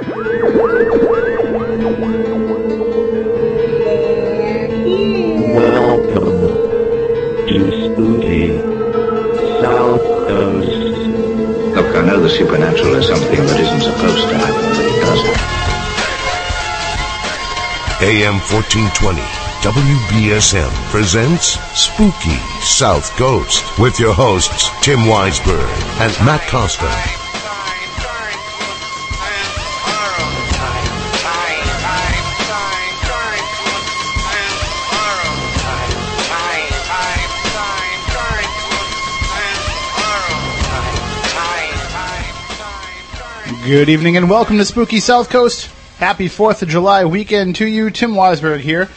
Welcome to Spooky South Coast. Look, I know the supernatural is something that isn't supposed to happen, but it does. AM 1420 WBSM presents Spooky South Coast with your hosts Tim Weisberg and Matt Costa. Good evening and welcome to Spooky South Coast. Happy 4th of July weekend to you. Tim Weisberg here,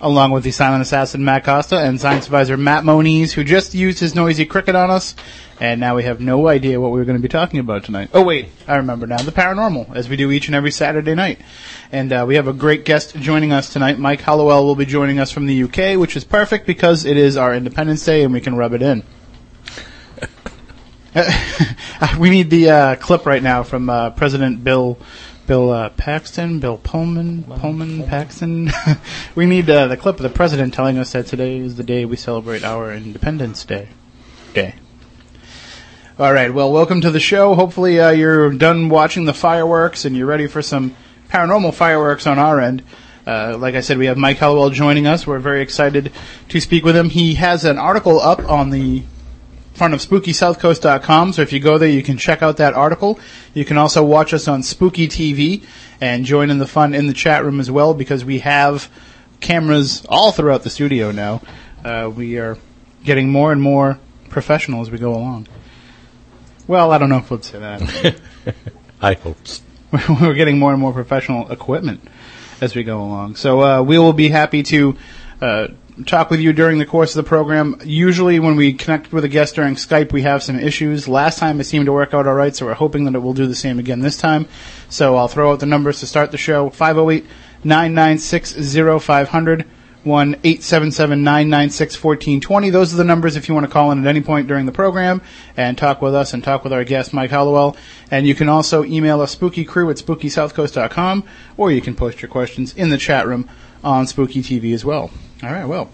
along with the silent assassin Matt Costa and science advisor Matt Moniz, who just used his noisy cricket on us. And now we have no idea what we were going to be talking about tonight. Oh wait, I remember now. The paranormal, as we do each and every Saturday night. And uh, we have a great guest joining us tonight. Mike Hallowell will be joining us from the UK, which is perfect because it is our Independence Day and we can rub it in. we need the uh, clip right now from uh, President Bill Bill uh, Paxton, Bill Pullman, Pullman, Paxton. we need uh, the clip of the president telling us that today is the day we celebrate our Independence Day. Day. All right. Well, welcome to the show. Hopefully, uh, you're done watching the fireworks and you're ready for some paranormal fireworks on our end. Uh, like I said, we have Mike Hallowell joining us. We're very excited to speak with him. He has an article up on the front of SpookySouthCoast.com. So if you go there, you can check out that article. You can also watch us on Spooky TV and join in the fun in the chat room as well because we have cameras all throughout the studio now. Uh, we are getting more and more professional as we go along. Well, I don't know if we'd say that. I hope. we're getting more and more professional equipment as we go along. So uh, we will be happy to uh, talk with you during the course of the program. Usually, when we connect with a guest during Skype, we have some issues. Last time it seemed to work out all right, so we're hoping that it will do the same again this time. So I'll throw out the numbers to start the show: 508 996 0500. 1 877 996 1420. Those are the numbers if you want to call in at any point during the program and talk with us and talk with our guest, Mike Hallowell. And you can also email us spookycrew at spookysouthcoast.com or you can post your questions in the chat room on Spooky TV as well. All right, well.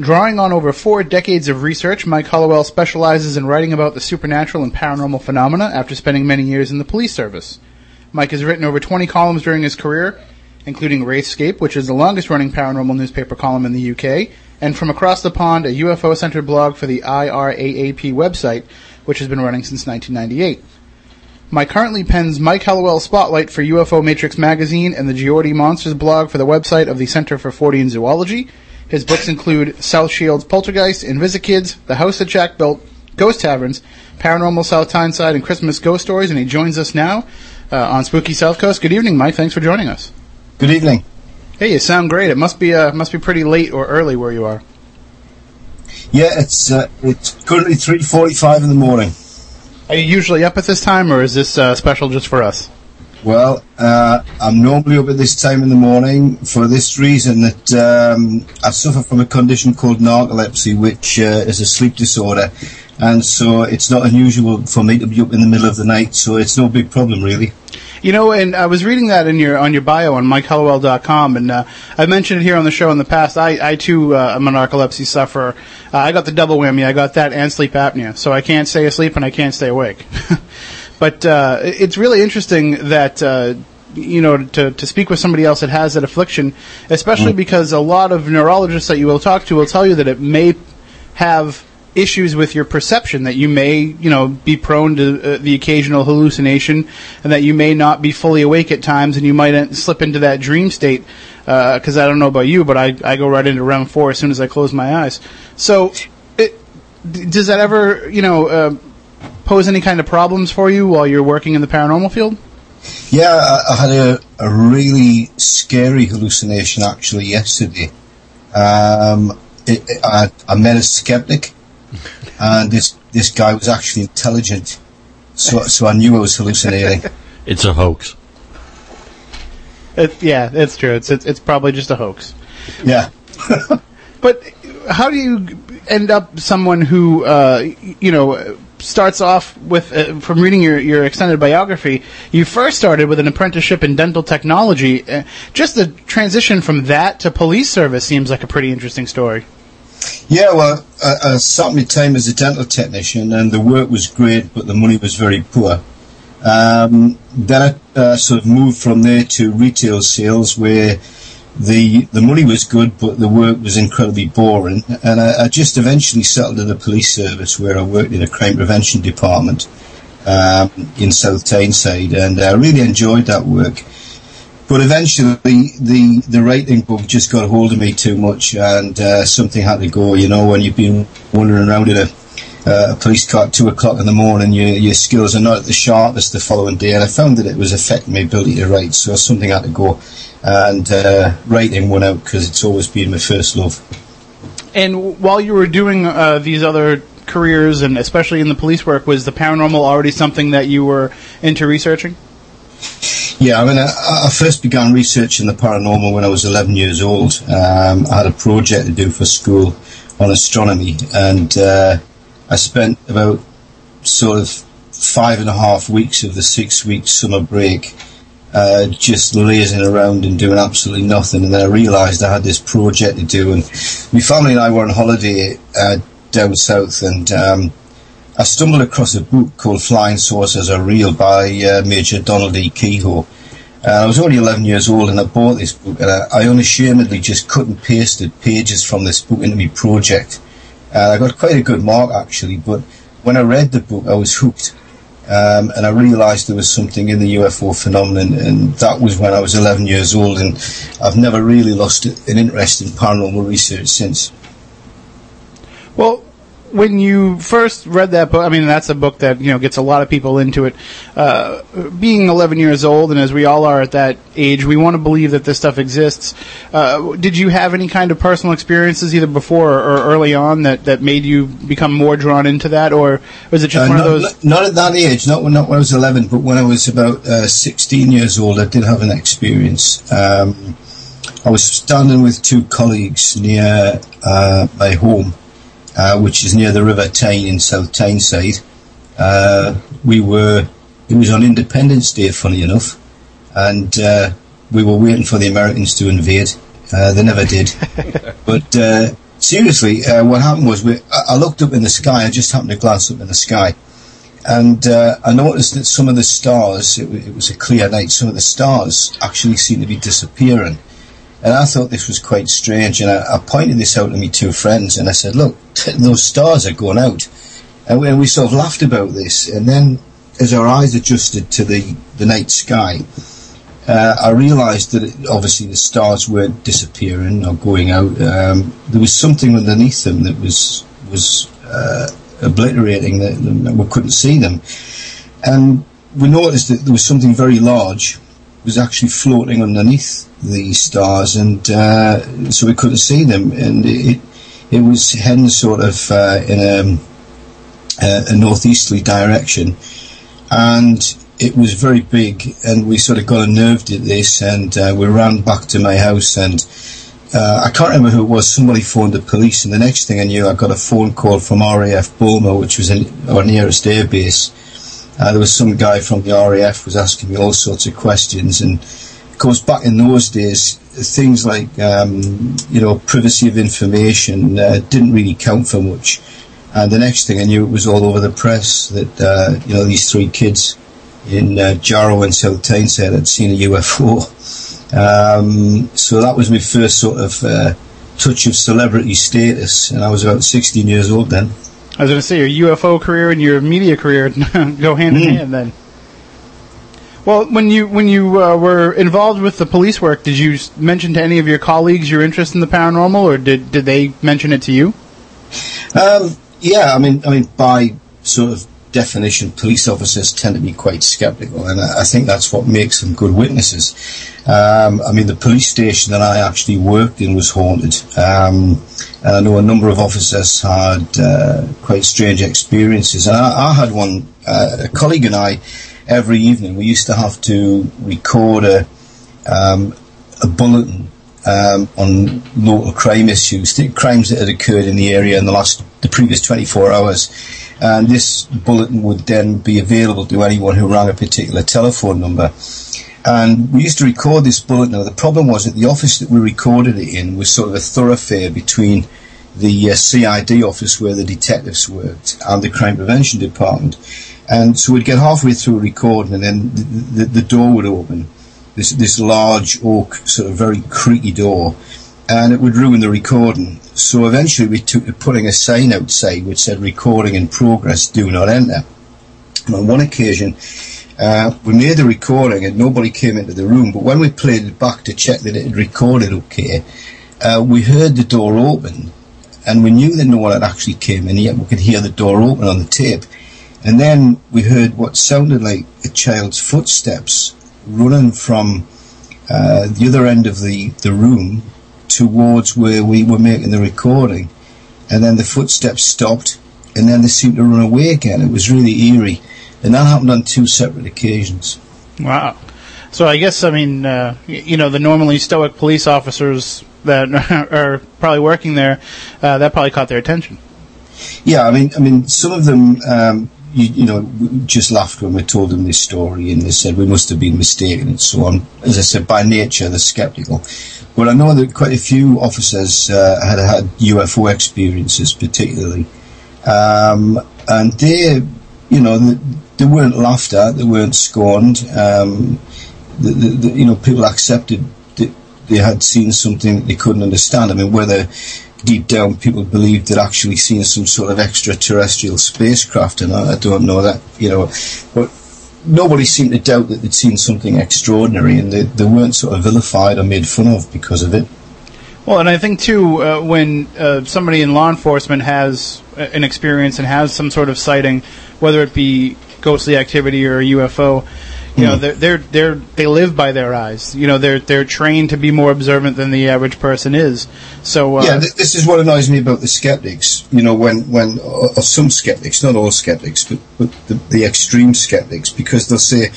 Drawing on over four decades of research, Mike Hallowell specializes in writing about the supernatural and paranormal phenomena after spending many years in the police service. Mike has written over 20 columns during his career, including Wraithscape, which is the longest running paranormal newspaper column in the UK, and From Across the Pond, a UFO centered blog for the IRAAP website, which has been running since 1998. Mike currently pens Mike Hallowell Spotlight for UFO Matrix magazine and the Geordie Monsters blog for the website of the Center for Fortean Zoology. His books include South Shields Poltergeist, Invizikids, The House That Jack Built, Ghost Taverns, Paranormal South Tyneside, and Christmas Ghost Stories, and he joins us now uh, on Spooky South Coast. Good evening, Mike. Thanks for joining us. Good evening. Hey, you sound great. It must be uh, must be pretty late or early where you are. Yeah, it's uh, it's currently three forty-five in the morning. Are you usually up at this time, or is this uh, special just for us? Well, uh, I'm normally up at this time in the morning for this reason that um, I suffer from a condition called narcolepsy, which uh, is a sleep disorder, and so it's not unusual for me to be up in the middle of the night. So it's no big problem, really. You know, and I was reading that in your on your bio on MikeHallowell.com, and uh, I've mentioned it here on the show in the past. I, I too uh, am a narcolepsy sufferer. Uh, I got the double whammy. I got that and sleep apnea, so I can't stay asleep and I can't stay awake. but uh, it's really interesting that. Uh, you know, to, to speak with somebody else that has that affliction, especially because a lot of neurologists that you will talk to will tell you that it may have issues with your perception that you may, you know, be prone to uh, the occasional hallucination and that you may not be fully awake at times and you might uh, slip into that dream state. Because I don't know about you, but I, I go right into round four as soon as I close my eyes. So, it, does that ever, you know, uh, pose any kind of problems for you while you're working in the paranormal field? Yeah, I, I had a, a really scary hallucination actually yesterday. Um, it, it, I, I met a skeptic, and this this guy was actually intelligent, so so I knew I was hallucinating. It's a hoax. It, yeah, it's true. It's, it's it's probably just a hoax. yeah. But how do you end up someone who, uh, you know, starts off with, uh, from reading your, your extended biography, you first started with an apprenticeship in dental technology. Uh, just the transition from that to police service seems like a pretty interesting story. Yeah, well, I, I started my time as a dental technician, and the work was great, but the money was very poor. Um, then I uh, sort of moved from there to retail sales, where the the money was good, but the work was incredibly boring. And I, I just eventually settled in the police service, where I worked in a crime prevention department um, in South Tyneside, and I really enjoyed that work. But eventually, the the writing book just got a hold of me too much, and uh, something had to go. You know, when you've been wandering around in a, uh, a police car at two o'clock in the morning, your your skills are not at the sharpest the following day, and I found that it was affecting my ability to write. So something had to go, and uh, writing went out because it's always been my first love. And while you were doing uh, these other careers, and especially in the police work, was the paranormal already something that you were into researching? Yeah, I mean, I, I, first began researching the paranormal when I was 11 years old. Um, I had a project to do for school on astronomy, and uh, I spent about sort of five and a half weeks of the six week summer break uh, just lazing around and doing absolutely nothing. And then I realised I had this project to do, and my family and I were on holiday uh, down south, and um, I stumbled across a book called Flying Saucers Are Real by uh, Major Donald E. Keyhoe. Uh, I was only 11 years old and I bought this book and I, I unashamedly just cut and pasted pages from this book into my project. And I got quite a good mark actually, but when I read the book I was hooked. Um, and I realised there was something in the UFO phenomenon, and that was when I was 11 years old, and I've never really lost an interest in paranormal research since. Well, when you first read that book, I mean, that's a book that you know gets a lot of people into it. Uh, being 11 years old, and as we all are at that age, we want to believe that this stuff exists. Uh, did you have any kind of personal experiences either before or early on that, that made you become more drawn into that, or was it just uh, one not, of those? Not at that age, not when, not when I was 11, but when I was about uh, 16 years old, I did have an experience. Um, I was standing with two colleagues near uh, my home uh, which is near the River Tyne in South Tyneside. Uh, we were, it was on Independence Day, funny enough, and uh, we were waiting for the Americans to invade. Uh, they never did. but uh, seriously, uh, what happened was we, I looked up in the sky. I just happened to glance up in the sky, and I noticed that some of the stars. It, it was a clear night. Some of the stars actually seemed to be disappearing. And I thought this was quite strange, and I, I, pointed this out to my two friends, and I said, "Look, those stars are going out," and we, we, sort of laughed about this. And then, as our eyes adjusted to the the night sky, uh, I realised that it, obviously the stars weren't disappearing or going out. Um, there was something underneath them that was was uh, obliterating them. We couldn't see them, and we noticed that there was something very large was actually floating underneath the stars, and uh, so we couldn't see them. And it it was heading sort of uh, in a, a, northeasterly direction, and it was very big. And we sort of got unnerved at this, and uh, we ran back to my house and. Uh, I can't remember who it was. Somebody phoned the police, and the next thing I knew, I got a phone call from RAF Boulmer, which was in, our nearest airbase, uh, there was some guy from the RAF was asking me all sorts of questions, and course, back in those days, things like um, you know privacy of information uh, didn't really count for much. And the next thing I knew, it was all over the press that uh, you know these three kids in uh, Jarrow and South Tyneside had seen a UFO. Um, so that was my first sort of uh, touch of celebrity status, and I was about 16 years old then. I was going to say your UFO career and your media career go hand in mm. hand. Then, well, when you when you uh, were involved with the police work, did you mention to any of your colleagues your interest in the paranormal, or did did they mention it to you? Um, yeah, I mean, I mean, by sort of definition, police officers tend to be quite sceptical, and I, think that's what makes them good witnesses. Um, I mean, the police station that I actually worked in was haunted, um, and I know a number of officers had uh, quite strange experiences. And I, I had one, uh, a colleague and I, every evening we used to have to record a, um, a bulletin um, on local crime issues, crimes that had occurred in the area in the last, the previous 24 hours and this bulletin would then be available to anyone who rang a particular telephone number. And we used to record this bulletin. The problem was that the office that we recorded it in was sort of a thoroughfare between the uh, CID office where the detectives worked and the crime prevention department. And so we'd get halfway through recording and then the, the, the door would open. This, this large oak, sort of very creaky door, and it would ruin the recording. So eventually we took to putting a sign outside which said recording in progress, do not enter. And on one occasion, uh, we made the recording and nobody came into the room, but when we played it back to check that it had recorded okay, uh, we heard the door open and we knew that no one had actually came in yet we could hear the door open on the tape. And then we heard what sounded like a child's footsteps running from uh, the other end of the, the room towards where we were making the recording. And then the footsteps stopped and then they seemed to run away again. It was really eerie. And that happened on two separate occasions. Wow. So I guess I mean uh, you know the normally stoic police officers that are probably working there uh, that probably caught their attention. Yeah, I mean, I mean, some of them, um, you, you know, just laughed when we told them this story, and they said we must have been mistaken and so on. As I said, by nature they're sceptical. But I know that quite a few officers uh, had had UFO experiences, particularly, um, and they, you know, they, they weren't laughed at, they weren't scorned. Um, the, the, the, you know, people accepted that they had seen something that they couldn't understand. I mean, whether deep down people believed they'd actually seen some sort of extraterrestrial spacecraft, and I, I don't know that, you know, but nobody seemed to doubt that they'd seen something extraordinary, and they, they weren't sort of vilified or made fun of because of it. Well, and I think too, uh, when uh, somebody in law enforcement has an experience and has some sort of sighting, whether it be ghostly activity or a UFO, you know, they're, they're they're they live by their eyes. You know, they're they're trained to be more observant than the average person is. So uh, yeah, th- this is what annoys me about the skeptics. You know, when when or, or some skeptics, not all skeptics, but but the, the extreme skeptics, because they'll say,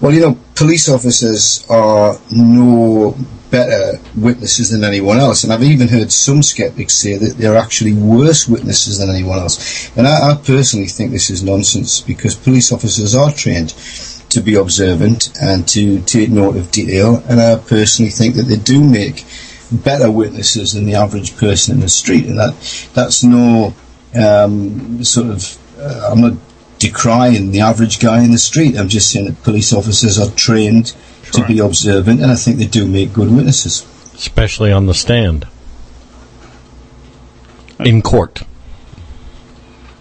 well, you know, police officers are no better witnesses than anyone else, and I've even heard some skeptics say that they're actually worse witnesses than anyone else. And I, I personally think this is nonsense because police officers are trained to be observant and to take note of detail, and I personally think that they do make better witnesses than the average person in the street, and that that's no um, sort of. Uh, I'm not decrying the average guy in the street. I'm just saying that police officers are trained to be observant, and I think they do make good witnesses. especially on the stand. In court.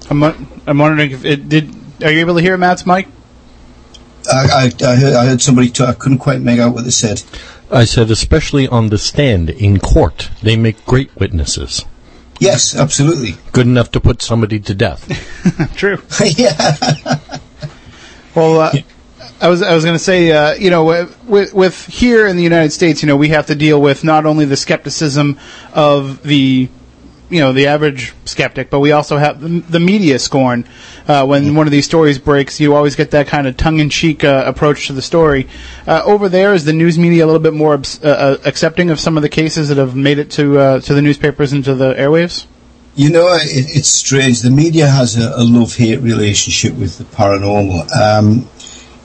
I'm I'm wondering if it did. Are you able to hear Matt's mic? I, I, I, heard, I heard somebody talk. I couldn't quite make out what they said. I said, especially on the stand in court, they make great witnesses. Yes, absolutely. Good enough to put somebody to death. True. yeah. Well, uh, I was I was going to say, uh, you know, with, with here in the United States, you know, we have to deal with not only the skepticism of the, you know, the average skeptic, but we also have the, media scorn. Uh, when one of these stories breaks, you always get that kind of tongue-in-cheek uh, approach to the story. Uh, over there, is the news media a little bit more uh, uh, accepting of some of the cases that have made it to uh, to the newspapers and to the airwaves? You know, it, it's strange. The media has a, a love-hate relationship with the paranormal. Um,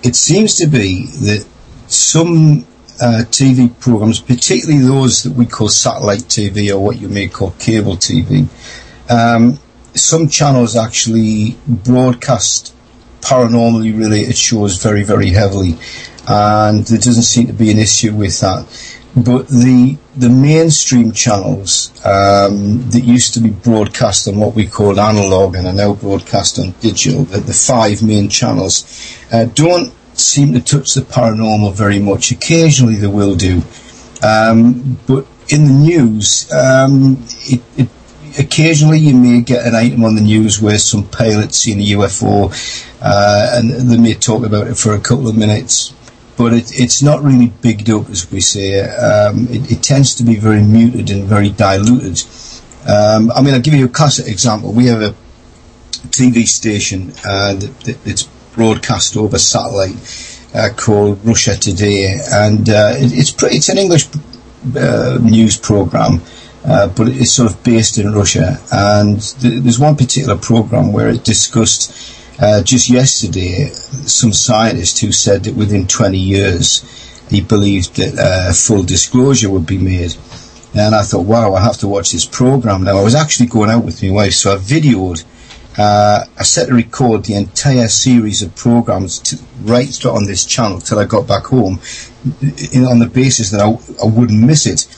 it seems to be that some uh, TV programs, particularly those that we call satellite TV or what you may call cable TV, um, some channels actually broadcast paranormally related shows very, very heavily, and there doesn't seem to be an issue with that. But the the mainstream channels um, that used to be broadcast on what we call analog and are now broadcast on digital, the, the five main channels, uh, don't seem to touch the paranormal very much. Occasionally they will do, um, but in the news, um, it, it occasionally you may get an item on the news where some pilot's seen a UFO, uh, and they may talk about it for a couple of minutes. But it, it's not really bigged up, as we say. Um, it, it tends to be very muted and very diluted. Um, I mean, I'll give you a classic example. We have a TV station uh, that, that, that's broadcast over satellite uh, called Russia Today, and uh, it, it's pretty, it's an English uh, news program. uh, but it's sort of based in Russia. And th- there's one particular program where it discussed uh, just yesterday some scientist who said that within 20 years he believed that uh, full disclosure would be made. And I thought, wow, I have to watch this program now. I was actually going out with my wife, so I videoed. Uh, I set to record the entire series of programs to, right on this channel till I got back home, in, on the basis that I, I wouldn't miss it.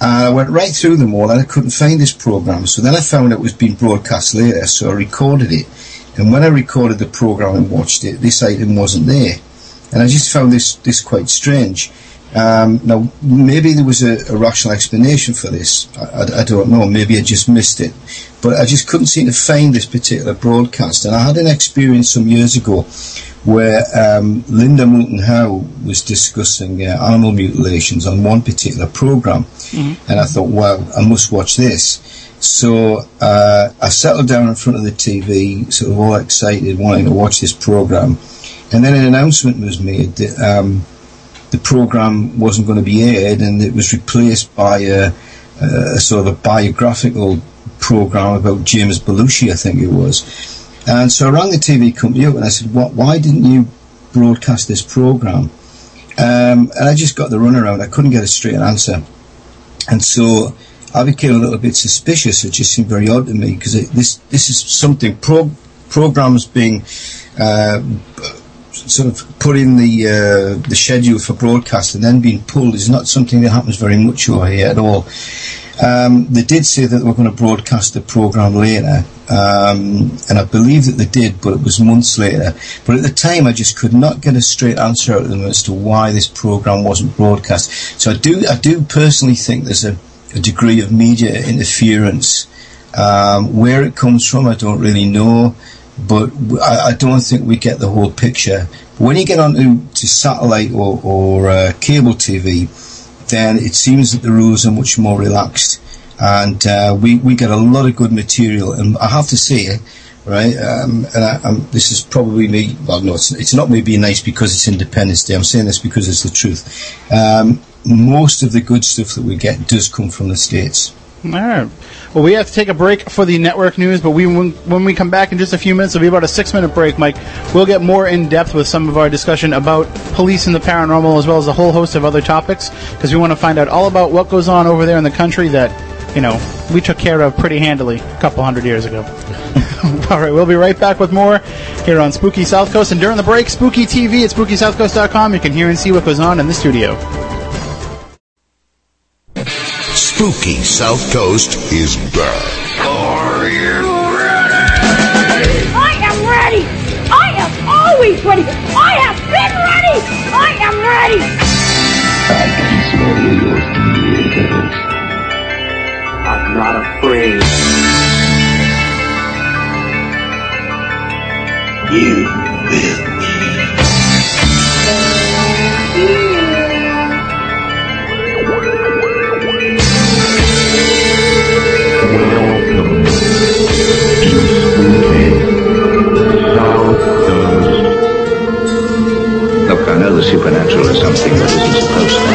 And I went right through them all and I couldn't find this program. So then I found it was being broadcast later, so I recorded it. And when I recorded the program and watched it, this item wasn't there. And I just found this, this quite strange. Um, now, maybe there was a, a rational explanation for this. I, I, I don't know. Maybe I just missed it. But I just couldn't seem to find this particular broadcast. And I had an experience some years ago where um, Linda Moulton Howe was discussing uh, animal mutilations on one particular program. And I thought, well, I must watch this. So uh, I settled down in front of the TV, sort of all excited, wanting to watch this program. And then an announcement was made that um, the program wasn't going to be aired and it was replaced by a, a sort of a biographical program about James Belushi, I think it was. And so I rang the TV company up and I said, what, why didn't you broadcast this program? Um, and I just got the runaround. I couldn't get a straight answer. And so I became a little bit suspicious. It just seemed very odd to me because this, this is something, pro, programs being, uh, sort of put in the uh, the schedule for broadcast and then being pulled is not something that happens very much over here at all. Um, they did say that they were going to broadcast the program later, um, and I believe that they did, but it was months later. But at the time, I just could not get a straight answer out of them as to why this program wasn't broadcast. So I do, I do personally think there's a, a degree of media interference. Um, where it comes from, I don't really know but I don't think we get the whole picture. When you get onto to satellite or, or uh, cable TV, then it seems that the rules are much more relaxed, and uh, we we get a lot of good material. And I have to say, right, um, and I, um, this is probably me. Well, no, it's, it's not me being nice because it's Independence Day. I'm saying this because it's the truth. Um, most of the good stuff that we get does come from the states. All right. Well, we have to take a break for the network news, but we when, we come back in just a few minutes, it'll be about a six minute break, Mike. We'll get more in depth with some of our discussion about police and the paranormal, as well as a whole host of other topics, because we want to find out all about what goes on over there in the country that, you know, we took care of pretty handily a couple hundred years ago. all right, we'll be right back with more here on Spooky South Coast. And during the break, Spooky TV at SpookySouthCoast.com. You can hear and see what goes on in the studio. Spooky South Coast is back. Are you ready? I am ready! I am always ready! I have been ready! I am ready! I can swallow your fears. I'm not afraid. You Welcome I know the supernatural is something that isn't supposed to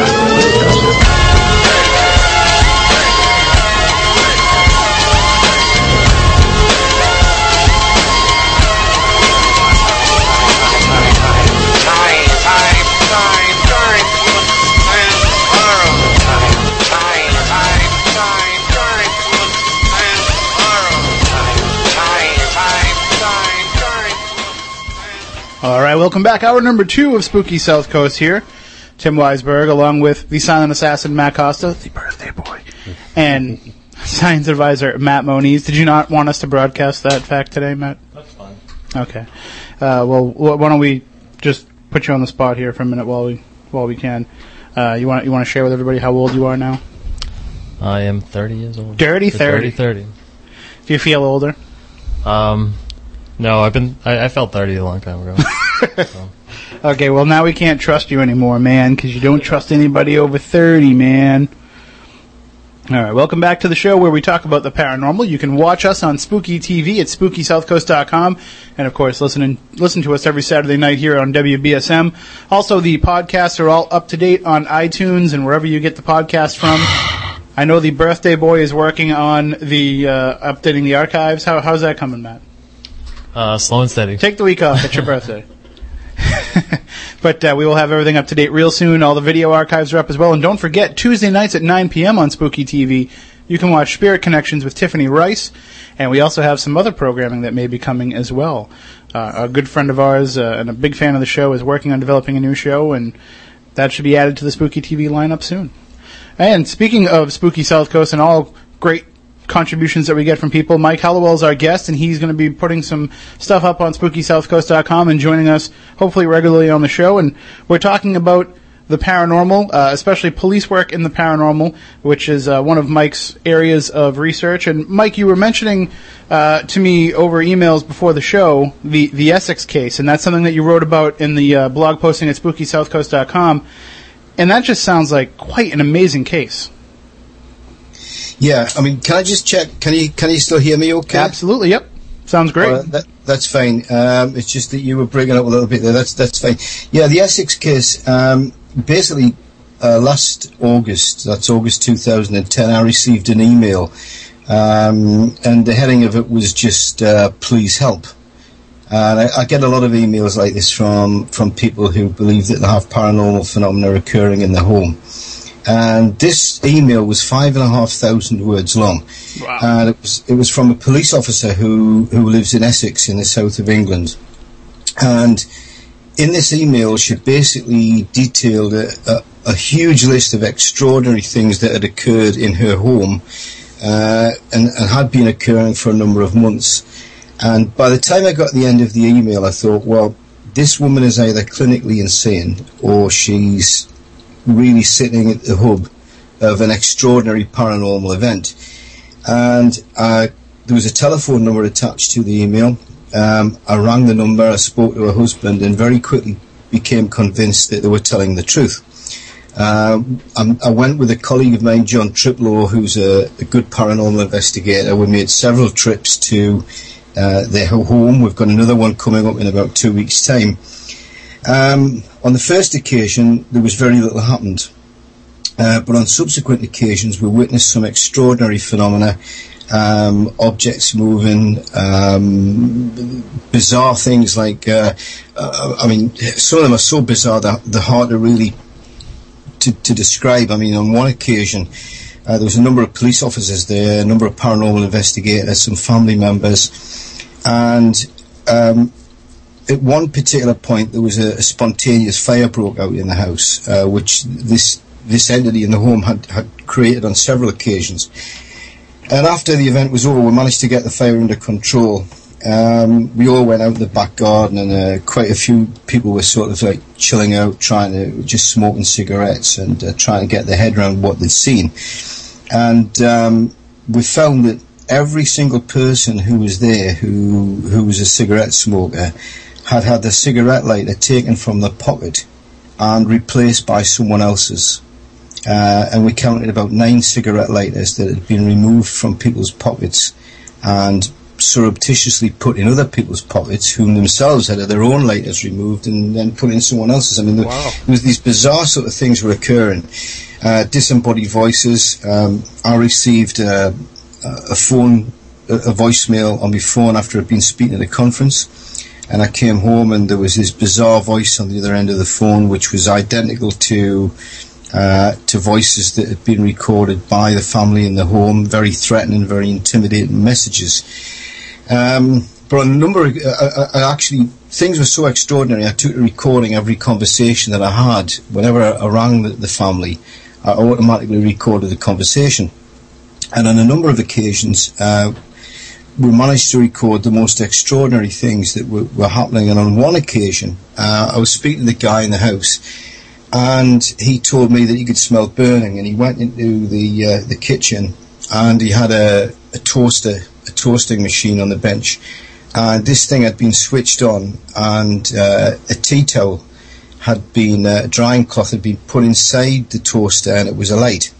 welcome back. Hour number two of Spooky South Coast here. Tim Weisberg, along with the silent assassin Matt Costa, the birthday boy, and science advisor Matt Moniz. Did you not want us to broadcast that fact today, Matt? That's fine. Okay. Uh, well, wh- why don't we just put you on the spot here for a minute while we while we can. Uh, you want you want to share with everybody how old you are now? I am 30 years old. Dirty The 30. 30. Do you feel older? Um, no, I've been. I, I felt 30 a long time ago. so. Okay, well now we can't trust you anymore, man, because you don't trust anybody over 30, man. Alright, welcome back to the show where we talk about the paranormal. You can watch us on Spooky TV at SpookySouthCoast.com, and of course, listen and listen to us every Saturday night here on WBSM. Also, the podcasts are all up to date on iTunes and wherever you get the podcast from. I know the birthday boy is working on the uh, updating the archives. How, how's that coming, Matt? Uh, slow and steady. Take the week off. It's your birthday. but uh, we will have everything up to date real soon. All the video archives are up as well. And don't forget, Tuesday nights at 9 p.m. on Spooky TV, you can watch Spirit Connections with Tiffany Rice. And we also have some other programming that may be coming as well. Uh, a good friend of ours uh, and a big fan of the show is working on developing a new show, and that should be added to the Spooky TV lineup soon. And speaking of Spooky South Coast and all great contributions that we get from people, Mike Hallowell is our guest, and he's going to be putting some stuff up on SpookySouthCoast.com and joining us hopefully regularly on the show. And we're talking about the paranormal, uh, especially police work in the paranormal, which is uh, one of Mike's areas of research. And Mike, you were mentioning uh, to me over emails before the show the the Essex case, and that's something that you wrote about in the uh, blog posting at SpookySouthCoast.com. And that just sounds like quite an amazing case. Yeah, I mean, can I just check? Can you can you still hear me? Okay. Absolutely. Yep. Sounds great. That, that's fine. Um, it's just that you were bringing up a little bit there. That's that's fine. Yeah, the Essex case. Um, basically, uh, last August, that's August 2010, I received an email, um, and the heading of it was just uh, "Please help." And I, I get a lot of emails like this from from people who believe that they have paranormal phenomena occurring in their home. And this email was five and a half thousand words long, Wow. and it was it was from a police officer who who lives in Essex in the south of England, and in this email she basically detailed a, a, a huge list of extraordinary things that had occurred in her home, uh, and, and had been occurring for a number of months. And by the time I got to the end of the email, I thought, well, this woman is either clinically insane or she's really sitting at the hub of an extraordinary paranormal event. And uh, there was a telephone number attached to the email. Um, I rang the number, I spoke to her husband, and very quickly became convinced that they were telling the truth. Um, I'm- went with a colleague of mine, John Triplow, who's a, a good paranormal investigator. We made several trips to uh, their home. We've got another one coming up in about two weeks' time. Um, on the first occasion, there was very little happened. Uh, but on subsequent occasions, we witnessed some extraordinary phenomena, um, objects moving, um, bizarre things like, uh, uh, I mean, some of them are so bizarre that they're hard to really to, to describe. I mean, on one occasion, uh, there was a number of police officers there, a number of paranormal investigators, some family members, and um, at one particular point, there was a, a spontaneous fire broke out in the house, uh, which this this entity in the home had, had created on several occasions. And after the event was over, we managed to get the fire under control. Um, we all went out in the back garden, and uh, quite a few people were sort of like chilling out, trying to just smoking cigarettes and uh, trying to get their head around what they'd seen. And um, we found that every single person who was there, who who was a cigarette smoker, had had their cigarette lighter taken from the pocket and replaced by someone else's. Uh, and we counted about nine cigarette lighters that had been removed from people's pockets and surreptitiously put in other people's pockets, whom themselves had had their own lighters removed and then put in someone else's. I mean, there, there was these bizarre sort of things were occurring. Uh, disembodied voices. Um, I received uh, a phone, a, a voicemail on my phone after I'd been speaking at a conference and I came home and there was this bizarre voice on the other end of the phone which was identical to uh, to voices that had been recorded by the family in the home, very threatening, very intimidating messages. Um, but on a number of, uh, uh, actually, things were so extraordinary, I took a recording every conversation that I had. Whenever I, I rang the, the family, I automatically recorded the conversation. And on a number of occasions, uh, we managed to record the most extraordinary things that were, were happening. And on one occasion, uh, I was speaking to the guy in the house, and he told me that he could smell burning. And he went into the uh, the kitchen, and he had a, a toaster, a toasting machine on the bench, and this thing had been switched on, and uh, a tea towel had been uh, a drying cloth had been put inside the toaster, and it was alight.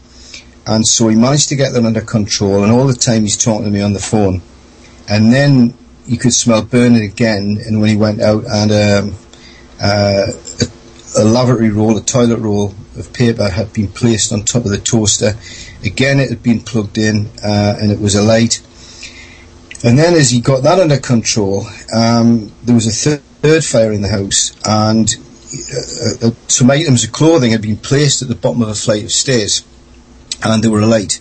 And so he managed to get that under control, and all the time he's talking to me on the phone and then you could smell burning again. And when he went out, and um, uh, a, a lavatory roll, a toilet roll of paper had been placed on top of the toaster. Again, it had been plugged in, uh, and it was alight. And then, as he got that under control, um, there was a third, third fire in the house, and uh, uh, some items of clothing had been placed at the bottom of a flight of stairs, and they were alight.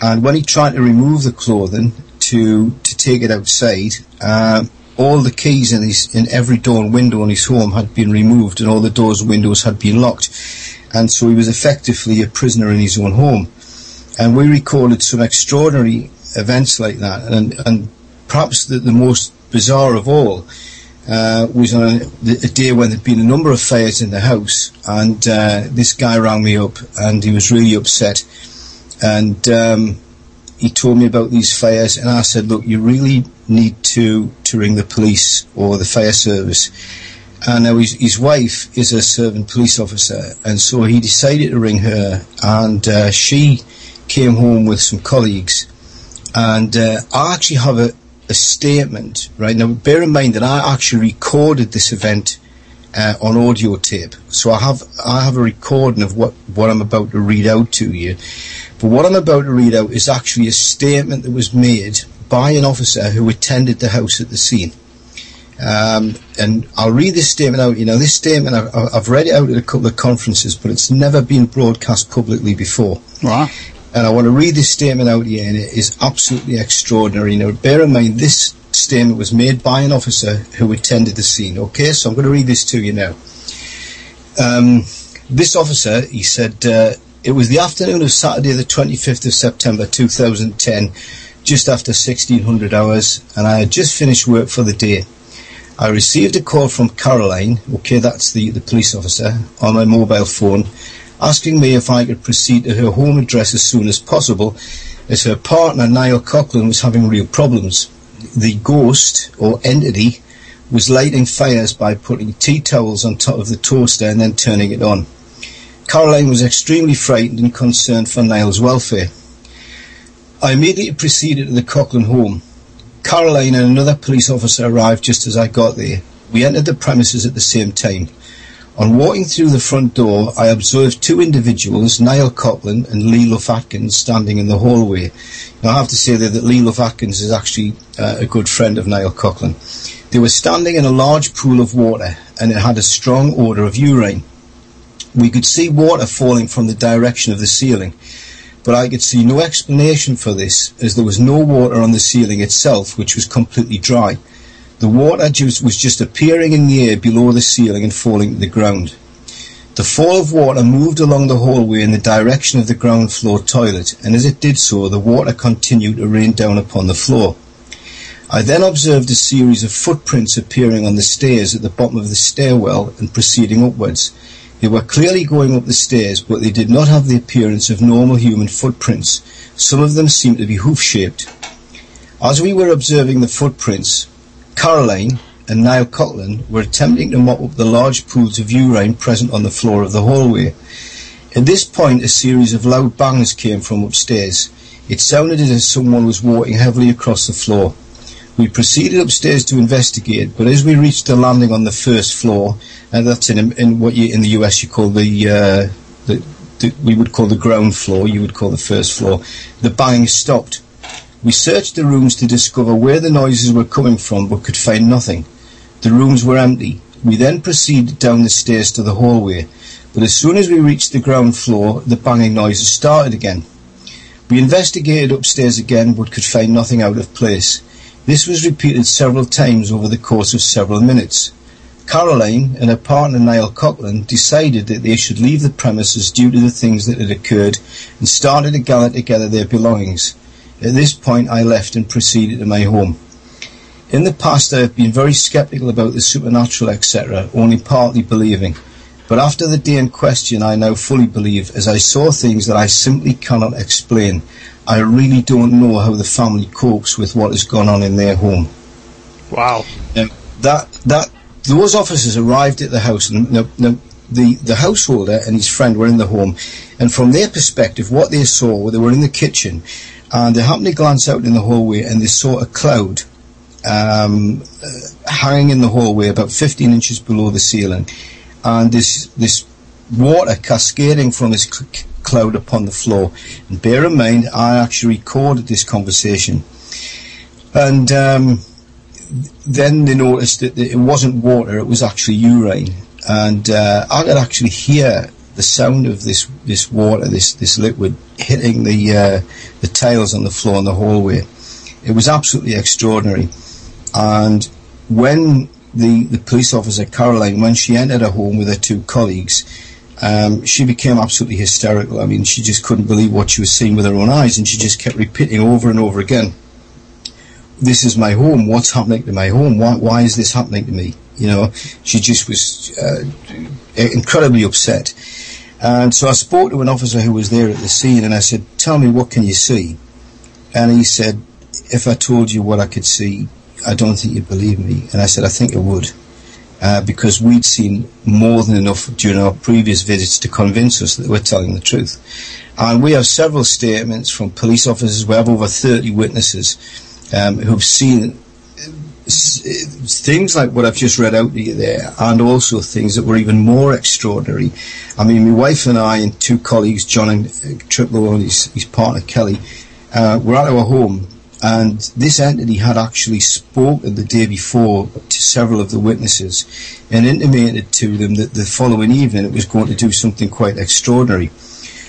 And when he tried to remove the clothing to to take it outside, um, all the keys in his in every door and window in his home had been removed, and all the doors and windows had been locked, and so he was effectively a prisoner in his own home. And we recorded some extraordinary events like that, and and perhaps the, the most bizarre of all uh, was on a, a day when there'd been a number of fires in the house, and uh, this guy rang me up, and he was really upset, and um, he told me about these fires, and I said, look, you really need to to ring the police or the fire service. And now his, his wife is a servant police officer, and so he decided to ring her, and uh, she came home with some colleagues, and uh, I actually have a, a statement, right? Now, bear in mind that I actually recorded this event uh, on audio tape, so I have I have a recording of what what I'm about to read out to you. But what I'm about to read out is actually a statement that was made by an officer who attended the house at the scene. Um, and I'll read this statement out. You know, this statement I've, I've read it out at a couple of conferences, but it's never been broadcast publicly before. Right. And I want to read this statement out here, and it is absolutely extraordinary. Now, bear in mind, this statement was made by an officer who attended the scene. Okay, so I'm going to read this to you now. Um, this officer, he said, uh, it was the afternoon of Saturday, the 25th of September 2010, just after 1600 hours, and I had just finished work for the day. I received a call from Caroline, okay, that's the, the police officer, on my mobile phone, asking me if I could proceed to her home address as soon as possible, as her partner, Niall Coughlin, was having real problems. The ghost, or entity, was lighting fires by putting tea towels on top of the toaster and then turning it on. Caroline was extremely frightened and concerned for Niall's welfare. I immediately proceeded to the Coughlin home. Caroline and another police officer arrived just as I got there. We entered the premises at the same time. On walking through the front door, I observed two individuals, Niall Coughlin and Lee Luff Atkins, standing in the hallway. Now, I have to say there that Lee Luff Atkins is actually uh, a good friend of Niall Coughlin. They were standing in a large pool of water, and it had a strong odour of urine. We could see water falling from the direction of the ceiling, but I could see no explanation for this, as there was no water on the ceiling itself, which was completely dry. The water just, was just appearing in the air below the ceiling and falling to the ground. The fall of water moved along the hallway in the direction of the ground floor toilet, and as it did so, the water continued to rain down upon the floor. I then observed a series of footprints appearing on the stairs at the bottom of the stairwell and proceeding upwards. They were clearly going up the stairs, but they did not have the appearance of normal human footprints. Some of them seemed to be hoof-shaped. As we were observing the footprints, Caroline and Niall Coughlin were attempting to mop up the large pools of urine present on the floor of the hallway. At this point, a series of loud bangs came from upstairs. It sounded as if someone was walking heavily across the floor. We proceeded upstairs to investigate, but as we reached the landing on the first floor, and that's in, in what you, in the US you call the, uh, the, the, we would call the ground floor, you would call the first floor, the banging stopped. We searched the rooms to discover where the noises were coming from, but could find nothing. The rooms were empty. We then proceeded down the stairs to the hallway, but as soon as we reached the ground floor, the banging noises started again. We investigated upstairs again, but could find nothing out of place. This was repeated several times over the course of several minutes. Caroline and her partner Niall Coughlin decided that they should leave the premises due to the things that had occurred and started to gather together their belongings. At this point I left and proceeded to my home. In the past I have been very sceptical about the supernatural etc., only partly believing. But after the day in question I now fully believe as I saw things that I simply cannot explain. I really don't know how the family copes with what has gone on in their home. Wow. Um, that that those officers arrived at the house, and the, the, the, the householder and his friend were in the home, and from their perspective, what they saw, they were in the kitchen, and they happened to glance out in the hallway, and they saw a cloud um, hanging in the hallway about 15 inches below the ceiling. and this this water cascading from this cl- cloud upon the floor. And bear in mind, I actually recorded this conversation, and um, then they noticed that it wasn't water; it was actually urine, and uh, I could actually hear the sound of this this water, this this liquid hitting the uh, the tiles on the floor in the hallway. It was absolutely extraordinary, and when the, the police officer Caroline, when she entered her home with her two colleagues, um, she became absolutely hysterical. I mean, she just couldn't believe what she was seeing with her own eyes, and she just kept repeating over and over again, "This is my home. What's happening to my home? Why why is this happening to me?" You know, she just was uh, incredibly upset. And so I spoke to an officer who was there at the scene, and I said, "Tell me, what can you see?" And he said, "If I told you what I could see, I don't think you'd believe me." And I said, "I think I would." uh, because we'd seen more than enough during our previous visits to convince us that we're telling the truth. And we have several statements from police officers. We have over 30 witnesses um, who've seen things like what I've just read out to you there, and also things that were even more extraordinary. I mean, my wife and I and two colleagues, John and uh, and his, his partner Kelly, uh, were at our home and this entity had actually spoken the day before to several of the witnesses and intimated to them that the following evening it was going to do something quite extraordinary.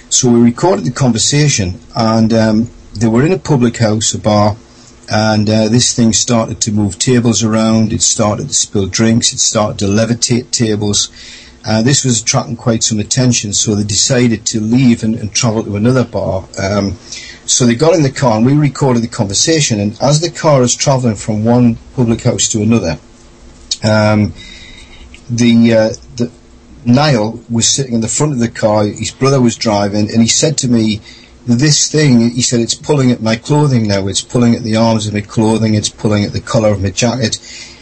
So we recorded the conversation, and um, they were in a public house, a bar, and uh, this thing started to move tables around. It started to spill drinks. It started to levitate tables. Uh, this was attracting quite some attention, so they decided to leave and, and travel to another bar. Um, so they got in the car and we recorded the conversation. And as the car is travelling from one public house to another, um, the, uh, the Niall was sitting in the front of the car. His brother was driving, and he said to me, "This thing," he said, "it's pulling at my clothing now. It's pulling at the arms of my clothing. It's pulling at the collar of my jacket."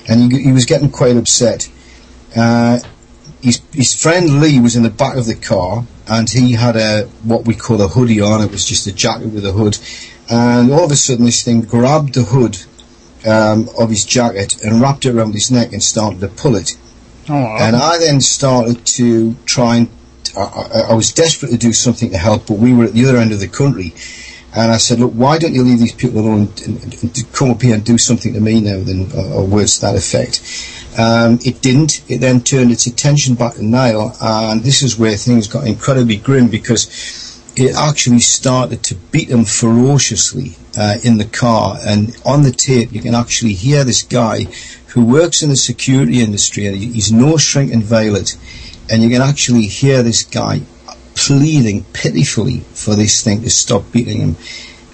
And he, he was getting quite upset. Uh, his, his friend Lee was in the back of the car and he had a what we call a hoodie on. It was just a jacket with a hood, and all of a sudden this thing grabbed the hood um, of his jacket and wrapped it around his neck and started to pull it. Oh, wow. And I then started to try and I, I, was desperate to do something to help, but we were at the other end of the country. And I said, look, why don't you leave these people alone and, and, and come up here and do something to me now, then, or, or words to that effect. Um, it didn't. It then turned its attention back to Niall, and this is where things got incredibly grim because it actually started to beat him ferociously uh, in the car. And on the tape, you can actually hear this guy who works in the security industry, and he's no shrinking violet, and you can actually hear this guy pleading pitifully for this thing to stop beating him.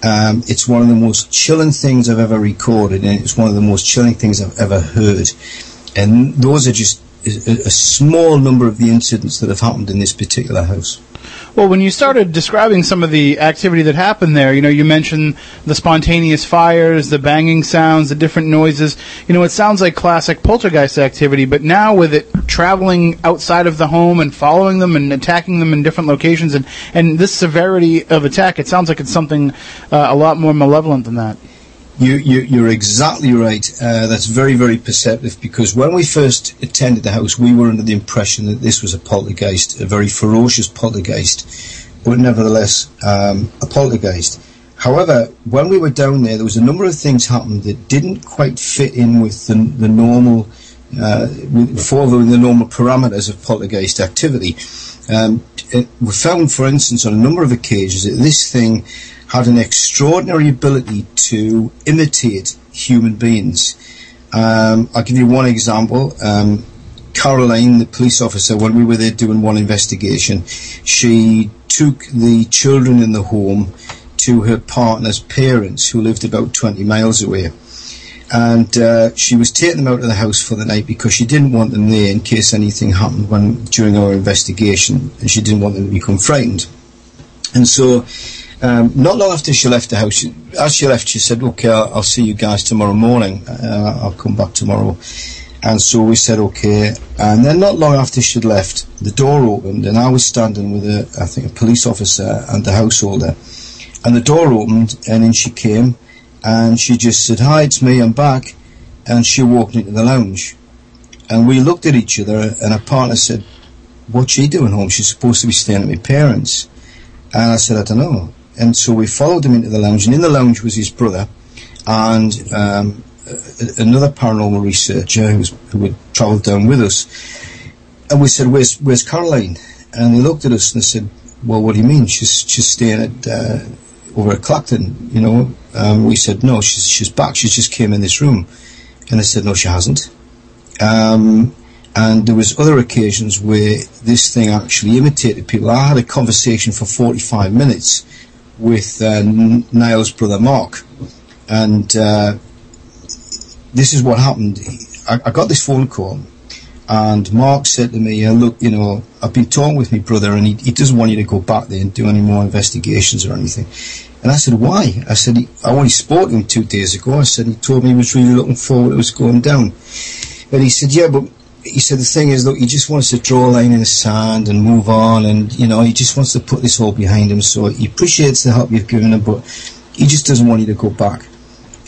Um, it's one of the most chilling things I've ever recorded, and it's one of the most chilling things I've ever heard. And those are just a, a small number of the incidents that have happened in this particular house. Well, when you started describing some of the activity that happened there, you know, you mentioned the spontaneous fires, the banging sounds, the different noises. You know, it sounds like classic poltergeist activity, but now with it traveling outside of the home and following them and attacking them in different locations and, and this severity of attack, it sounds like it's something uh, a lot more malevolent than that. You, you, you're exactly right. Uh, that's very, very perceptive because when we first attended the house, we were under the impression that this was a poltergeist, a very ferocious poltergeist, but nevertheless um, a poltergeist. However, when we were down there, there was a number of things happened that didn't quite fit in with the, the normal, uh, following the normal parameters of poltergeist activity. Um, we found, for instance, on a number of occasions that this thing had an extraordinary ability to imitate human beings. Um, I'll give you one example. Um, Caroline, the police officer, when we were there doing one investigation, she took the children in the home to her partner's parents, who lived about 20 miles away. And uh, she was taking them out of the house for the night because she didn't want them there in case anything happened when during our investigation, and she didn't want them to become frightened. And so, um, not long after she left the house, she, as she left, she said, "Okay, I'll, see you guys tomorrow morning. Uh, I'll come back tomorrow." And so we said, "Okay." And then, not long after she'd left, the door opened, and I was standing with a, I think, a police officer and the householder. And the door opened, and in she came, and she just said, "Hi, it's me. I'm back." And she walked into the lounge, and we looked at each other, and her partner said, what's she doing home? She's supposed to be staying at my parents. And I said, I don't know. And so we followed him into the lounge, and in the lounge was his brother and um, a- another paranormal researcher who, was, who had travelled down with us. And we said, "Where's Where's Caroline?" And they looked at us and they said, "Well, what do you mean? She's she's staying at uh, over at Clacton, you know?" Um, we said, "No, she's she's back. She just came in this room." And they said, "No, she hasn't." Um, and there was other occasions where this thing actually imitated people. I had a conversation for 45 minutes with uh, Niall's brother Mark, and uh, this is what happened. I, I got this phone call, and Mark said to me, "Look, you know, I've been talking with my brother, and he, he doesn't want you to go back there and do any more investigations or anything." And I said, "Why?" I said, "I only spoke to him two days ago." I said, "He told me he was really looking forward to us going down." And he said, "Yeah, but." He said the thing is, look, he just wants to draw a line in the sand and move on, and you know, he just wants to put this all behind him. So he appreciates the help you've given him, but he just doesn't want you to go back.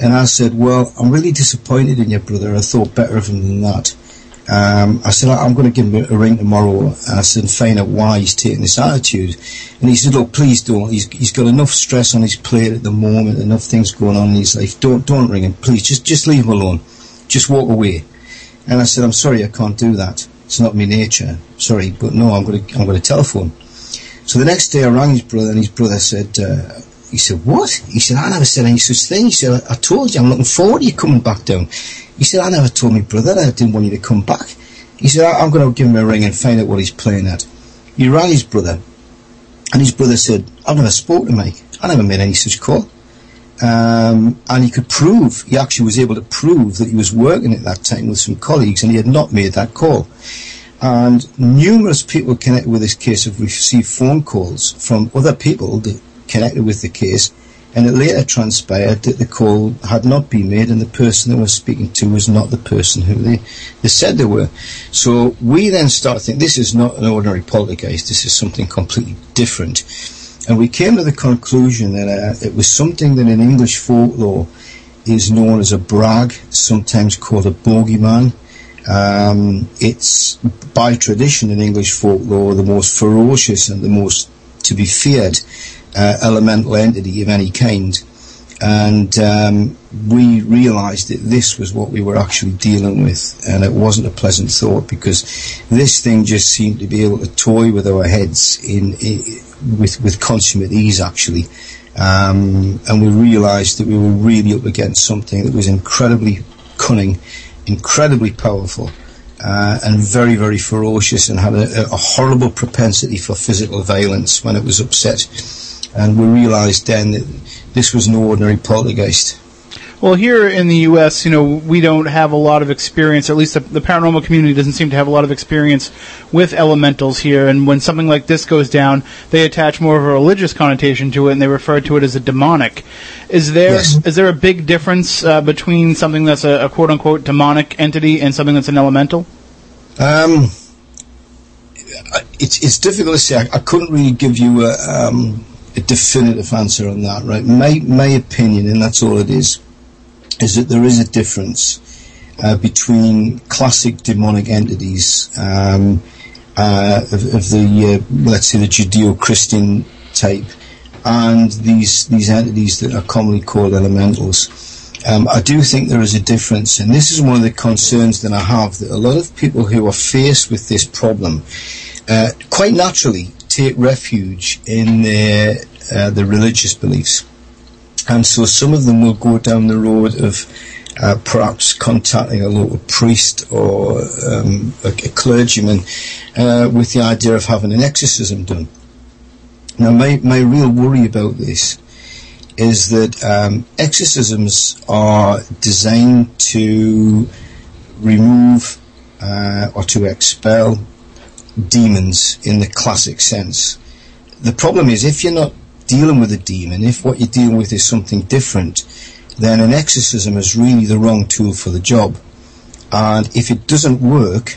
And I said, well, I'm really disappointed in your brother. I thought better of him than that. Um, I said, I'm going to give him a ring tomorrow. And I said, find out why he's taking this attitude. And he said, look, please don't. He's, he's got enough stress on his plate at the moment, enough things going on in his life. Don't, don't ring him. Please, just, just leave him alone. Just walk away. And I said, I'm sorry, I can't do that. It's not my nature. Sorry, but no, I'm going to, I'm going to telephone. So the next day I rang his brother and his brother said, uh, he said, what? He said, I never said any such thing. He said, I, I told you I'm looking forward to you coming back down. He said, I never told my brother I didn't want you to come back. He said, I'm going to give him a ring and find out what he's playing at. He rang his brother and his brother said, I've never spoken to Mike. I never made any such call. Um, and he could prove, he actually was able to prove that he was working at that time with some colleagues and he had not made that call. And numerous people connected with this case have received phone calls from other people connected with the case, and it later transpired that the call had not been made and the person they were speaking to was not the person who they, they said they were. So we then start thinking this is not an ordinary poltergeist, this is something completely different. And we came to the conclusion that uh, it was something that in English folklore is known as a brag, sometimes called a bogeyman. Um, it's by tradition in English folklore the most ferocious and the most to be feared uh, elemental entity of any kind. And um, we realised that this was what we were actually dealing with, and it wasn't a pleasant thought because this thing just seemed to be able to toy with our heads in, in with with consummate ease, actually. Um, and we realised that we were really up against something that was incredibly cunning, incredibly powerful, uh, and very, very ferocious, and had a, a horrible propensity for physical violence when it was upset. And we realised then that this was no ordinary poltergeist. Well, here in the U.S., you know, we don't have a lot of experience, or at least the, the paranormal community doesn't seem to have a lot of experience with elementals here. And when something like this goes down, they attach more of a religious connotation to it, and they refer to it as a demonic. Is there is Yes. there a big difference uh, between something that's a, a quote unquote demonic entity and something that's an elemental? Um, it's it's difficult to say. I, I couldn't really give you a, um, a definitive answer on that. Right, my my opinion, and that's all it is, is that there is a difference uh, between classic demonic entities um, uh, of, of the uh, let's say the Judeo-Christian type, and these these entities that are commonly called elementals. Um, I do think there is a difference, and this is one of the concerns that I have that a lot of people who are faced with this problem uh, quite naturally take refuge in their uh, their religious beliefs, and so some of them will go down the road of uh, perhaps contacting a local priest or um, a, a clergyman uh, with the idea of having an exorcism done. Now, my, my real worry about this is that um, exorcisms are designed to remove uh, or to expel demons in the classic sense. The problem is if you're not dealing with a demon, if what you're dealing with is something different, then an exorcism is really the wrong tool for the job. And if it doesn't work,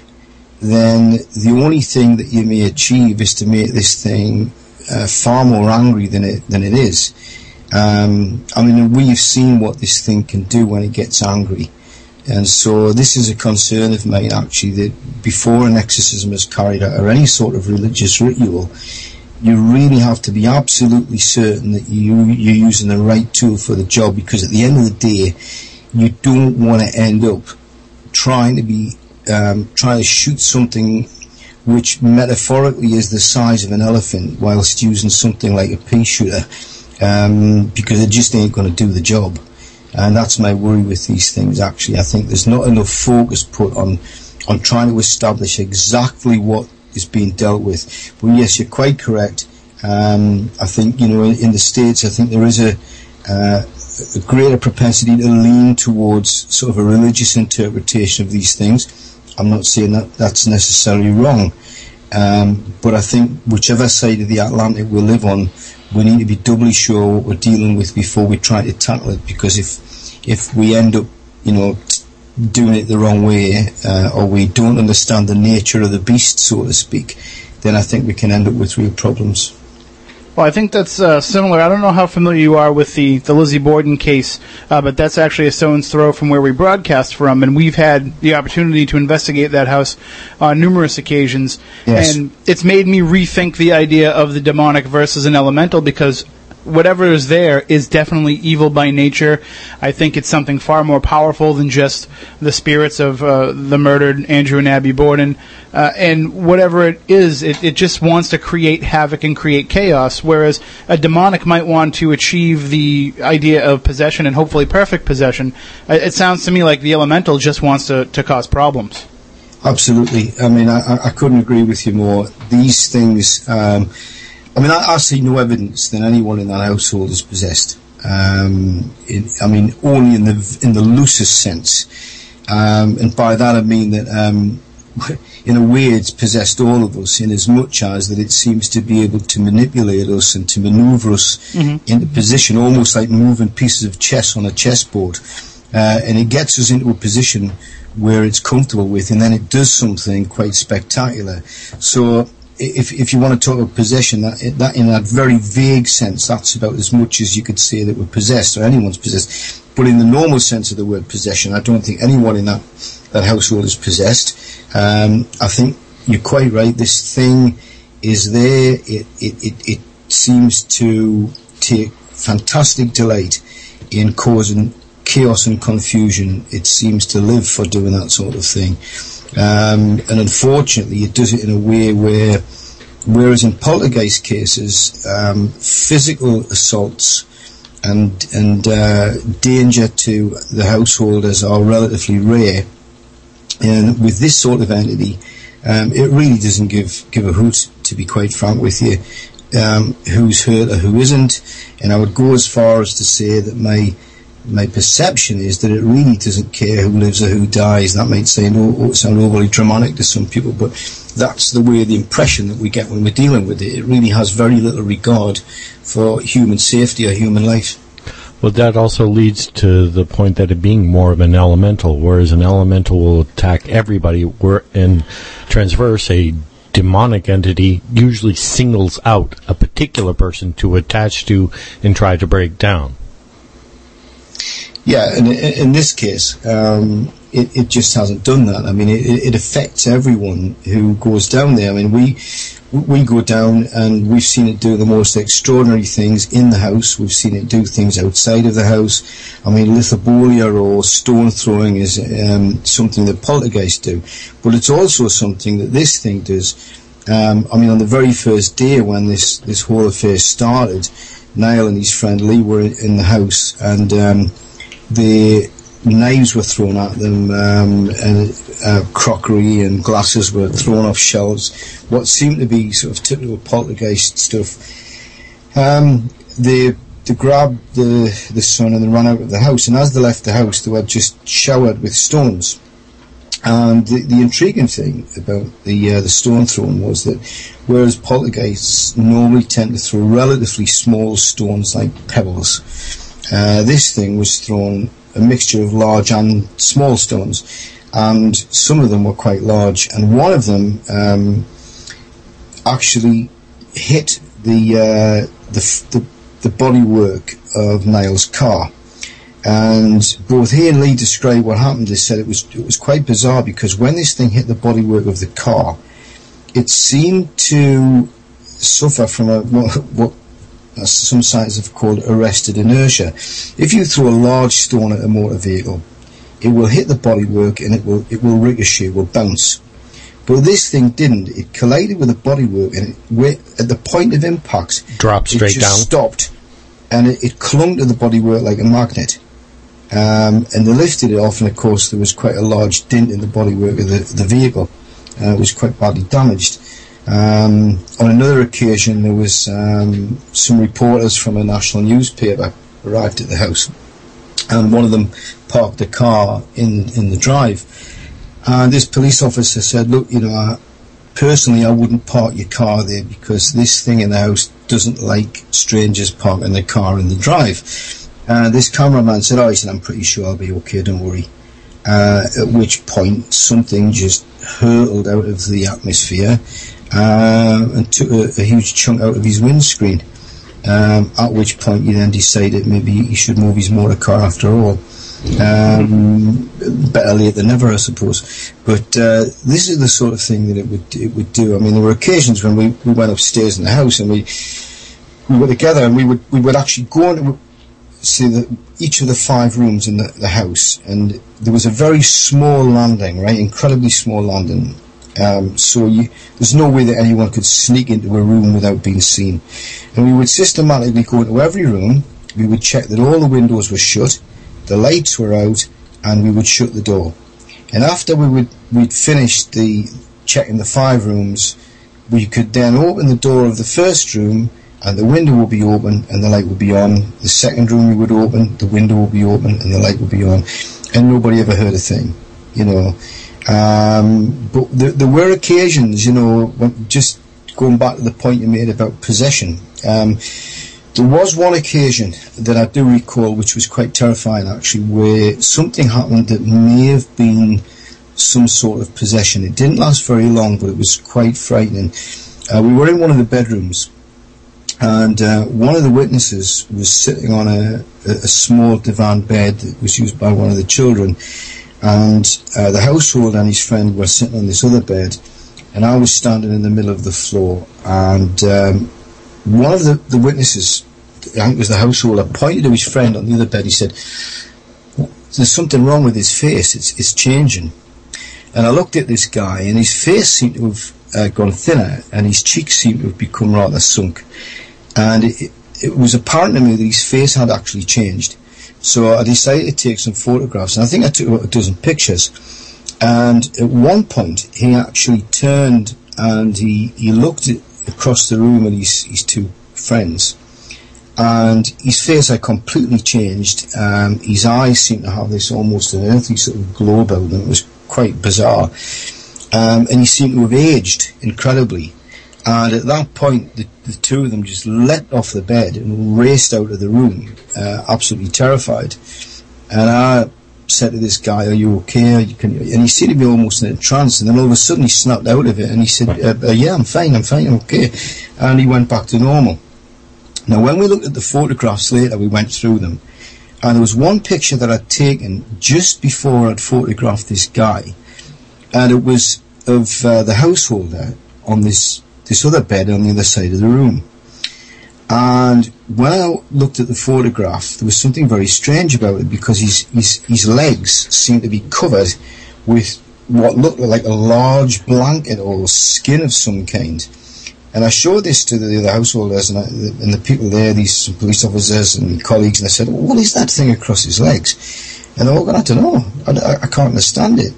then the only thing that you may achieve is to make this thing uh, far more angry than it than it is. Um, I mean, we've seen what this thing can do when it gets angry. And so this is a concern of mine actually that before an exorcism is carried out or any sort of religious ritual, you really have to be absolutely certain that you, you're using the right tool for the job because at the end of the day, you don't want to end up trying to be, um, trying to shoot something which metaphorically is the size of an elephant whilst using something like a pea shooter um, because it just ain't going to do the job. And that's my worry with these things. Actually, I think there's not enough focus put on on trying to establish exactly what is being dealt with. But yes, you're quite correct. Um, I think you know in, in, the states, I think there is a, uh, a greater propensity to lean towards sort of a religious interpretation of these things. I'm not saying that that's necessarily wrong, um, but I think whichever side of the Atlantic we live on, we need to be doubly sure what we're dealing with before we try to tackle it. Because if if we end up, you know, doing it the wrong way, uh, or we don't understand the nature of the beast, so to speak, then I think we can end up with real problems. Well, I think that's uh, similar. I don't know how familiar you are with the, the Lizzie Borden case, uh, but that's actually a stone's throw from where we broadcast from, and we've had the opportunity to investigate that house on numerous occasions. Yes. And it's made me rethink the idea of the demonic versus an elemental because whatever is there is definitely evil by nature. I think it's something far more powerful than just the spirits of uh, the murdered Andrew and Abby Borden. Uh, and whatever it is, it, it just wants to create havoc and create chaos. Whereas a demonic might want to achieve the idea of possession and hopefully perfect possession. Uh, It sounds to me like the elemental just wants to, to cause problems. Absolutely. I mean, I- I couldn't agree with you more. These things, um, I mean, I, I see no evidence that anyone in that household is possessed. Um, in, I mean, only in the in the loosest sense, um, and by that I mean that um, in a way it's possessed all of us, in as much as that it seems to be able to manipulate us and to manoeuvre us into position, almost like moving pieces of chess on a chessboard, uh, and it gets us into a position where it's comfortable with, and then it does something quite spectacular. So, if if you want to talk about possession, that that in that very vague sense, that's about as much as you could say that we're possessed or anyone's possessed. But in the normal sense of the word possession, I don't think anyone in that that household is possessed. Um, I think you're quite right. This thing is there. It it it, it seems to take fantastic delight in causing chaos and confusion. It seems to live for doing that sort of thing. Um, and unfortunately, it does it in a way where, whereas in poltergeist cases, um, physical assaults and and uh, danger to the householders are relatively rare. And with this sort of entity, um, it really doesn't give give a hoot, to be quite frank with you, um, who's hurt or who isn't. And I would go as far as to say that my my perception is that it really doesn't care who lives or who dies. That might sound, o- sound overly dramatic to some people, but that's the way the impression that we get when we're dealing with it. It really has very little regard for human safety or human life. Well, that also leads to the point that it being more of an elemental, whereas an elemental will attack everybody, where in transverse, a demonic entity usually singles out a particular person to attach to and try to break down. Yeah, and in this case, um, it, it just hasn't done that. I mean, it, it affects everyone who goes down there. I mean, we we go down and we've seen it do the most extraordinary things in the house. We've seen it do things outside of the house. I mean, lithobolia or stone throwing is um, something that poltergeists do, but it's also something that this thing does. Um, I mean, on the very first day when this this whole affair started, Niall and his friend Lee were in the house and. Um, the knives were thrown at them, um, and uh, crockery and glasses were thrown off shelves. What seemed to be sort of typical poltergeist stuff. Um, they they grabbed the the son and they ran out of the house. And as they left the house, they were just showered with stones. And the, the intriguing thing about the uh, the stone thrown was that whereas poltergeists normally tend to throw relatively small stones like pebbles, uh, this thing was thrown a mixture of large and small stones, and some of them were quite large, and one of them um, actually hit the, uh, the the the bodywork of Niall's car, And both he and Lee described what happened. They said it was it was quite bizarre because when this thing hit the bodywork of the car, it seemed to suffer from a what, what some scientists have called arrested inertia. If you throw a large stone at a motor vehicle, it will hit the bodywork and it will it will ricochet, will bounce. But this thing didn't. It collided with the bodywork and it, at the point of impact, Drop it straight just down. stopped, and it, it clung to the bodywork like a magnet. Um, and they lifted it off, and of course there was quite a large dent in the bodywork of the, the vehicle. Uh, it was quite badly damaged. Um, on another occasion, there was um, some reporters from a national newspaper arrived at the house, and one of them parked a car in in the drive. And this police officer said, "Look, you know, I, personally, I wouldn't park your car there because this thing in the house doesn't like strangers parking their car in the drive." And this cameraman said, "Oh, he said, I'm pretty sure I'll be okay. Don't worry." Uh, at which point, something just hurtled out of the atmosphere uh, and took a, a huge chunk out of his windscreen. Um, at which point, he then decided maybe he should move his motor car after all. Um, better late than never, I suppose. But uh, this is the sort of thing that it would it would do. I mean, there were occasions when we, we went upstairs in the house and we we were together and we would we would actually go into see the, each of the five rooms in the, the house, and there was a very small landing, right, incredibly small landing. Um, so you, there's no way that anyone could sneak into a room without being seen. And we would systematically go into every room. We would check that all the windows were shut, the lights were out, and we would shut the door. And after we would we'd finished the checking the five rooms, we could then open the door of the first room and the window would be open and the light would be on. The second room we would open, the window would be open and the light would be on. And nobody ever heard a thing, you know. Um, but there, there were occasions, you know, when, just going back to the point you made about possession. Um, there was one occasion that I do recall, which was quite terrifying actually, where something happened that may have been some sort of possession. It didn't last very long, but it was quite frightening. Uh, we were in one of the bedrooms, and uh, one of the witnesses was sitting on a, a, small divan bed that was used by one of the children, and uh, the household and his friend were sitting on this other bed, and I was standing in the middle of the floor, and um, one of the, the witnesses, I think it was the householder, pointed to his friend on the other bed. He said, "There's something wrong with his face. It's it's changing." And I looked at this guy, and his face seemed to have uh, gone thinner, and his cheeks seemed to have become rather sunk. And it, it, was apparent to me that his face had actually changed. So I decided to take some photographs, and I think I took about a dozen pictures. And at one point, he actually turned and he, he looked at, across the room at his, his two friends. And his face had completely changed. Um, his eyes seemed to have this almost unearthly sort of glow about them. It was quite bizarre. Um, and he seemed to have aged incredibly. And at that point, the, the two of them just leapt off the bed and raced out of the room, uh, absolutely terrified. And I said to this guy, "Are you okay? You? And he seemed to be almost in a trance. And then all of a sudden, he snapped out of it and he said, uh, uh, "Yeah, I'm fine. I'm fine. I'm okay." And he went back to normal. Now, when we looked at the photographs later, we went through them, and there was one picture that I'd taken just before I'd photographed this guy, and it was of uh, the householder on this this other bed on the other side of the room. And when I looked at the photograph, there was something very strange about it because his his, his legs seemed to be covered with what looked like a large blanket or skin of some kind. And I showed this to the other householders and, I, and the people there, these police officers and colleagues, and I said, well, "What is that thing across his legs?" And they're all going, "I don't know. I, I can't understand it."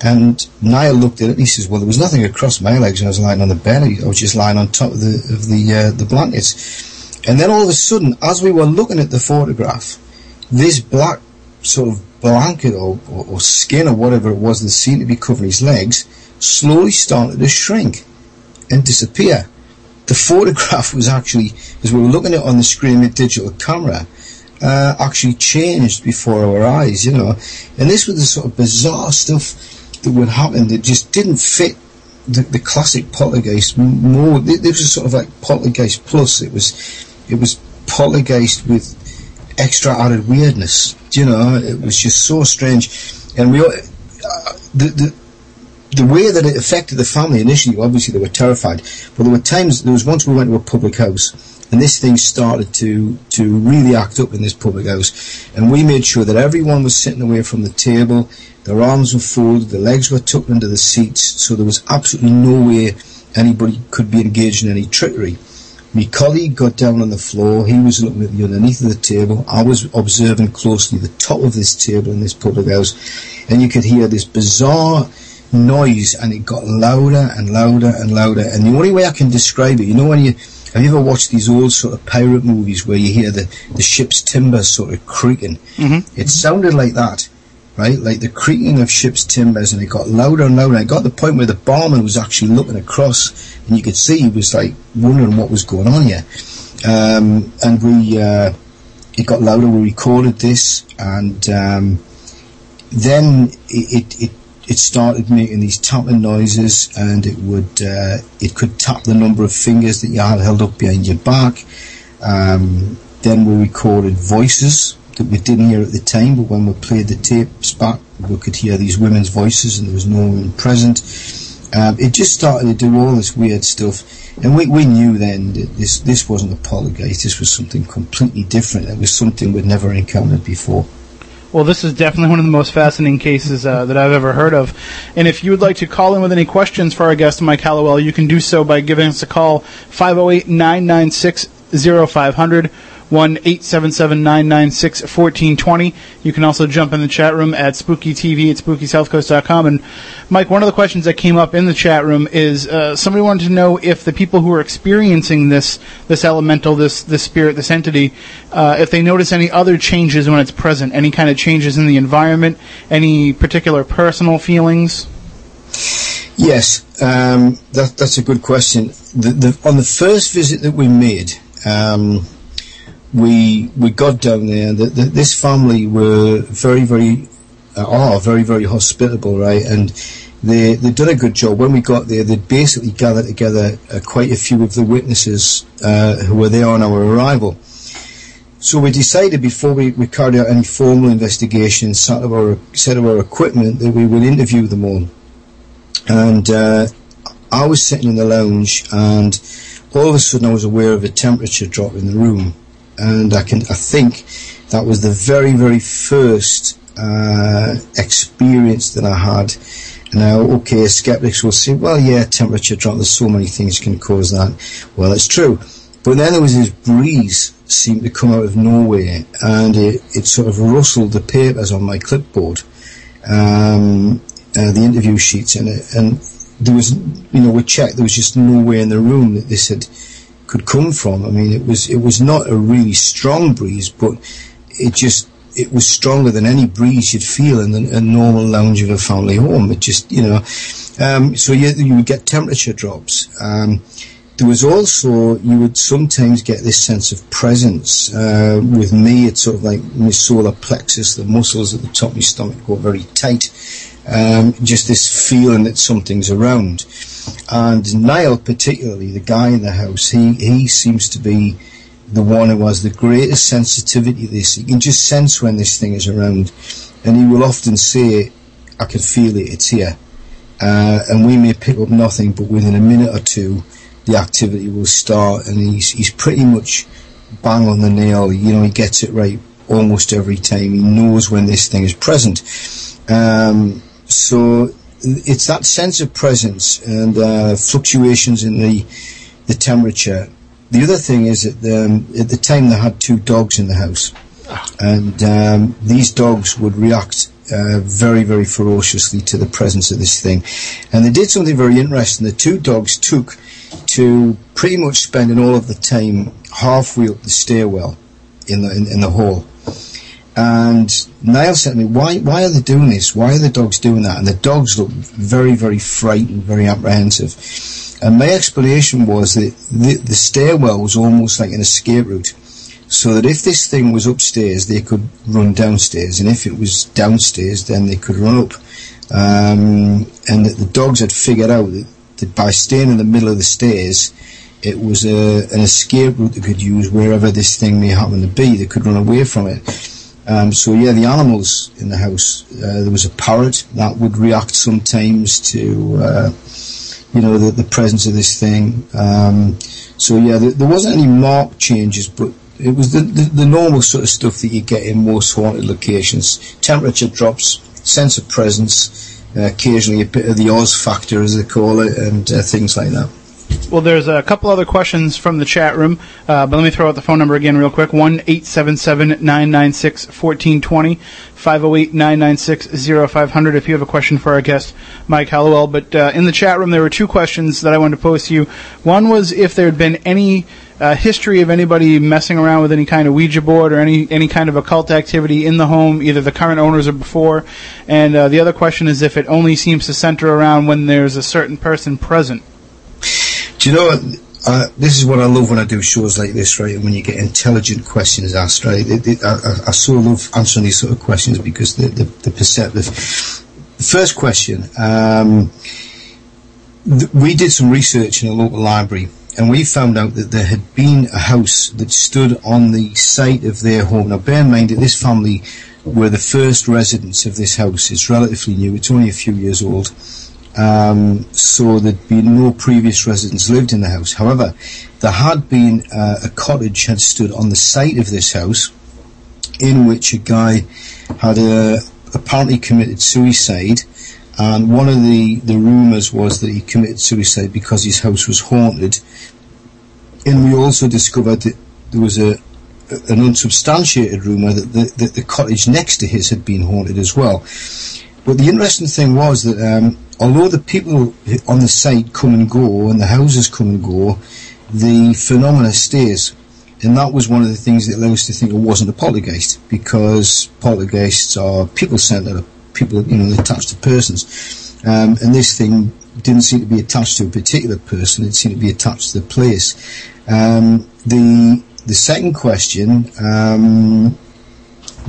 And Niall looked at it and he says, "Well, there was nothing across my legs I was lying on the bed. I was just lying on top of the of the uh, the blankets." And then all of a sudden, as we were looking at the photograph, this black sort of blanket or, or, or skin or whatever it was that seemed to be covering his legs slowly started to shrink and disappear. The photograph was actually, as we were looking at it on the screen with digital camera, uh, actually changed before our eyes, you know. And this was the sort of bizarre stuff that would happen that just didn't fit the, the classic poltergeist more. This was sort of like poltergeist plus. It was, it was poltergeist with extra added weirdness. You know, it was just so strange, and we all- uh, the the the way that it affected the family initially, obviously they were terrified, but there were times, there was once we went to a public house, and this thing started to, to really act up in this public house, and we made sure that everyone was sitting away from the table, their arms were folded, their legs were tucked under the seats, so there was absolutely no way anybody could be engaged in any trickery. My colleague got down on the floor. He was looking at the underneath of the table. I was observing closely the top of this table in this public house, and you could hear this bizarre noise, and it got louder and louder and louder. And the only way I can describe it, you know, when you have you ever watched these old sort of pirate movies where you hear the the ship's timber sort of creaking? Mm-hmm. It sounded like that. Right, like the creaking of ship's timbers, and it got louder and louder. And It got to the point where the barman was actually looking across, and you could see he was like wondering what was going on here. Um, and we, uh, it got louder. We recorded this, and um, then it, it, it it started making these tapping noises, and it would uh, it could tap the number of fingers that you had held up behind your back. Um, then we recorded voices that we didn't hear at the time, but when we played the tapes back, we could hear these women's voices, and there was no woman present. Um, it just started to do all this weird stuff, and we, we knew then that this this wasn't a poltergeist. This was something completely different. It was something we'd never encountered before. Well, this is definitely one of the most fascinating cases uh, that I've ever heard of. And if you would like to call in with any questions for our guest, Mike Hallowell, you can do so by giving us a call 508 996 0500. 1 877 996 1420. You can also jump in the chat room at Spooky TV at SpookySouthCoast.com. And Mike, one of the questions that came up in the chat room is uh, somebody wanted to know if the people who are experiencing this this elemental, this this spirit, this entity, uh, if they notice any other changes when it's present, any kind of changes in the environment, any particular personal feelings. Yes, um, that, that's a good question. The, the, on the first visit that we made, um, we we got down there. The, this family were very, very, uh, are very, very hospitable, right? And they they'd done a good job. When we got there, they'd basically gathered together uh, quite a few of the witnesses uh, who were there on our arrival. So we decided before we, we carried out any formal investigation, set of our set of our equipment, that we would interview them all and uh, I was sitting in the lounge, and all of a sudden I was aware of a temperature drop in the room, and I can I think that was the very very first uh, experience that I had. Now, okay, skeptics will say, well, yeah, temperature drop. There's so many things can cause that. Well, it's true. But then there was this breeze seemed to come out of nowhere, and it, it sort of rustled the papers on my clipboard. Um, uh, the interview sheets it, and there was, you know, we checked. There was just nowhere in the room that this had could come from. I mean, it was it was not a really strong breeze, but it just it was stronger than any breeze you'd feel in a, a normal lounge of a family home. It just, you know, um, so you you would get temperature drops. Um, there was also you would sometimes get this sense of presence. Uh, with me, it's sort of like my solar plexus, the muscles at the top of my stomach go very tight um, just this feeling that something's around. And Niall, particularly, the guy in the house, he, he seems to be the one who has the greatest sensitivity to this. He can just sense when this thing is around. And he will often say, I can feel it, it's here. Uh, and we may pick up nothing, but within a minute or two, the activity will start. And he's, he's pretty much bang on the nail. You know, he gets it right almost every time. He knows when this thing is present. Um, so it's that sense of presence and uh, fluctuations in the the temperature. The other thing is that um, at the time they had two dogs in the house, and um, these dogs would react uh, very, very ferociously to the presence of this thing. And they did something very interesting. The two dogs took to pretty much spending all of the time halfway up the stairwell in the in, in the hall. And Niall said to me, why, why are they doing this? Why are the dogs doing that? And the dogs looked very, very frightened, very apprehensive. And my explanation was that the, the stairwell was almost like an escape route. So that if this thing was upstairs, they could run downstairs. And if it was downstairs, then they could run up. Um, and that the dogs had figured out that, that by staying in the middle of the stairs, It was a, an escape route they could use wherever this thing may happen to be. They could run away from it. Um, so yeah, the animals in the house. Uh, there was a parrot that would react sometimes to, uh, you know, the, the presence of this thing. Um, so yeah, there, there wasn't any marked changes, but it was the, the, the normal sort of stuff that you get in most haunted locations. Temperature drops, sense of presence, uh, occasionally a bit of the Oz factor, as they call it, and uh, things like that. Well, there's a couple other questions from the chat room, uh, but let me throw out the phone number again real quick. 1-877-996-1420, 508-996-0500 if you have a question for our guest, Mike Hallowell. But uh, in the chat room, there were two questions that I wanted to pose to you. One was if there had been any uh, history of anybody messing around with any kind of Ouija board or any, any kind of occult activity in the home, either the current owners or before. And uh, the other question is if it only seems to center around when there's a certain person present. Do you know what? This is what I love when I do shows like this, right? And when you get intelligent questions asked, right? It, it, I, I- I so love answering these sort of questions because the, the, the perceptive. The first question, um, th- we did some research in a local library and we found out that there had been a house that stood on the site of their home. Now bear in mind that this family were the first residents of this house. It's relatively new. It's only a few years old. Um, so there'd been no previous residents lived in the house. However, there had been uh, a cottage had stood on the site of this house, in which a guy had uh, apparently committed suicide. And one of the, the rumours was that he committed suicide because his house was haunted. And we also discovered that there was a, an unsubstantiated rumour that the, that the cottage next to his had been haunted as well. But the interesting thing was that um, although the people on the site come and go and the houses come and go, the phenomena stays. And that was one of the things that led us to think it wasn't a poltergeist because poltergeists are people centered, people you know attached to persons, um, and this thing didn't seem to be attached to a particular person; it seemed to be attached to the place. Um, the the second question. Um,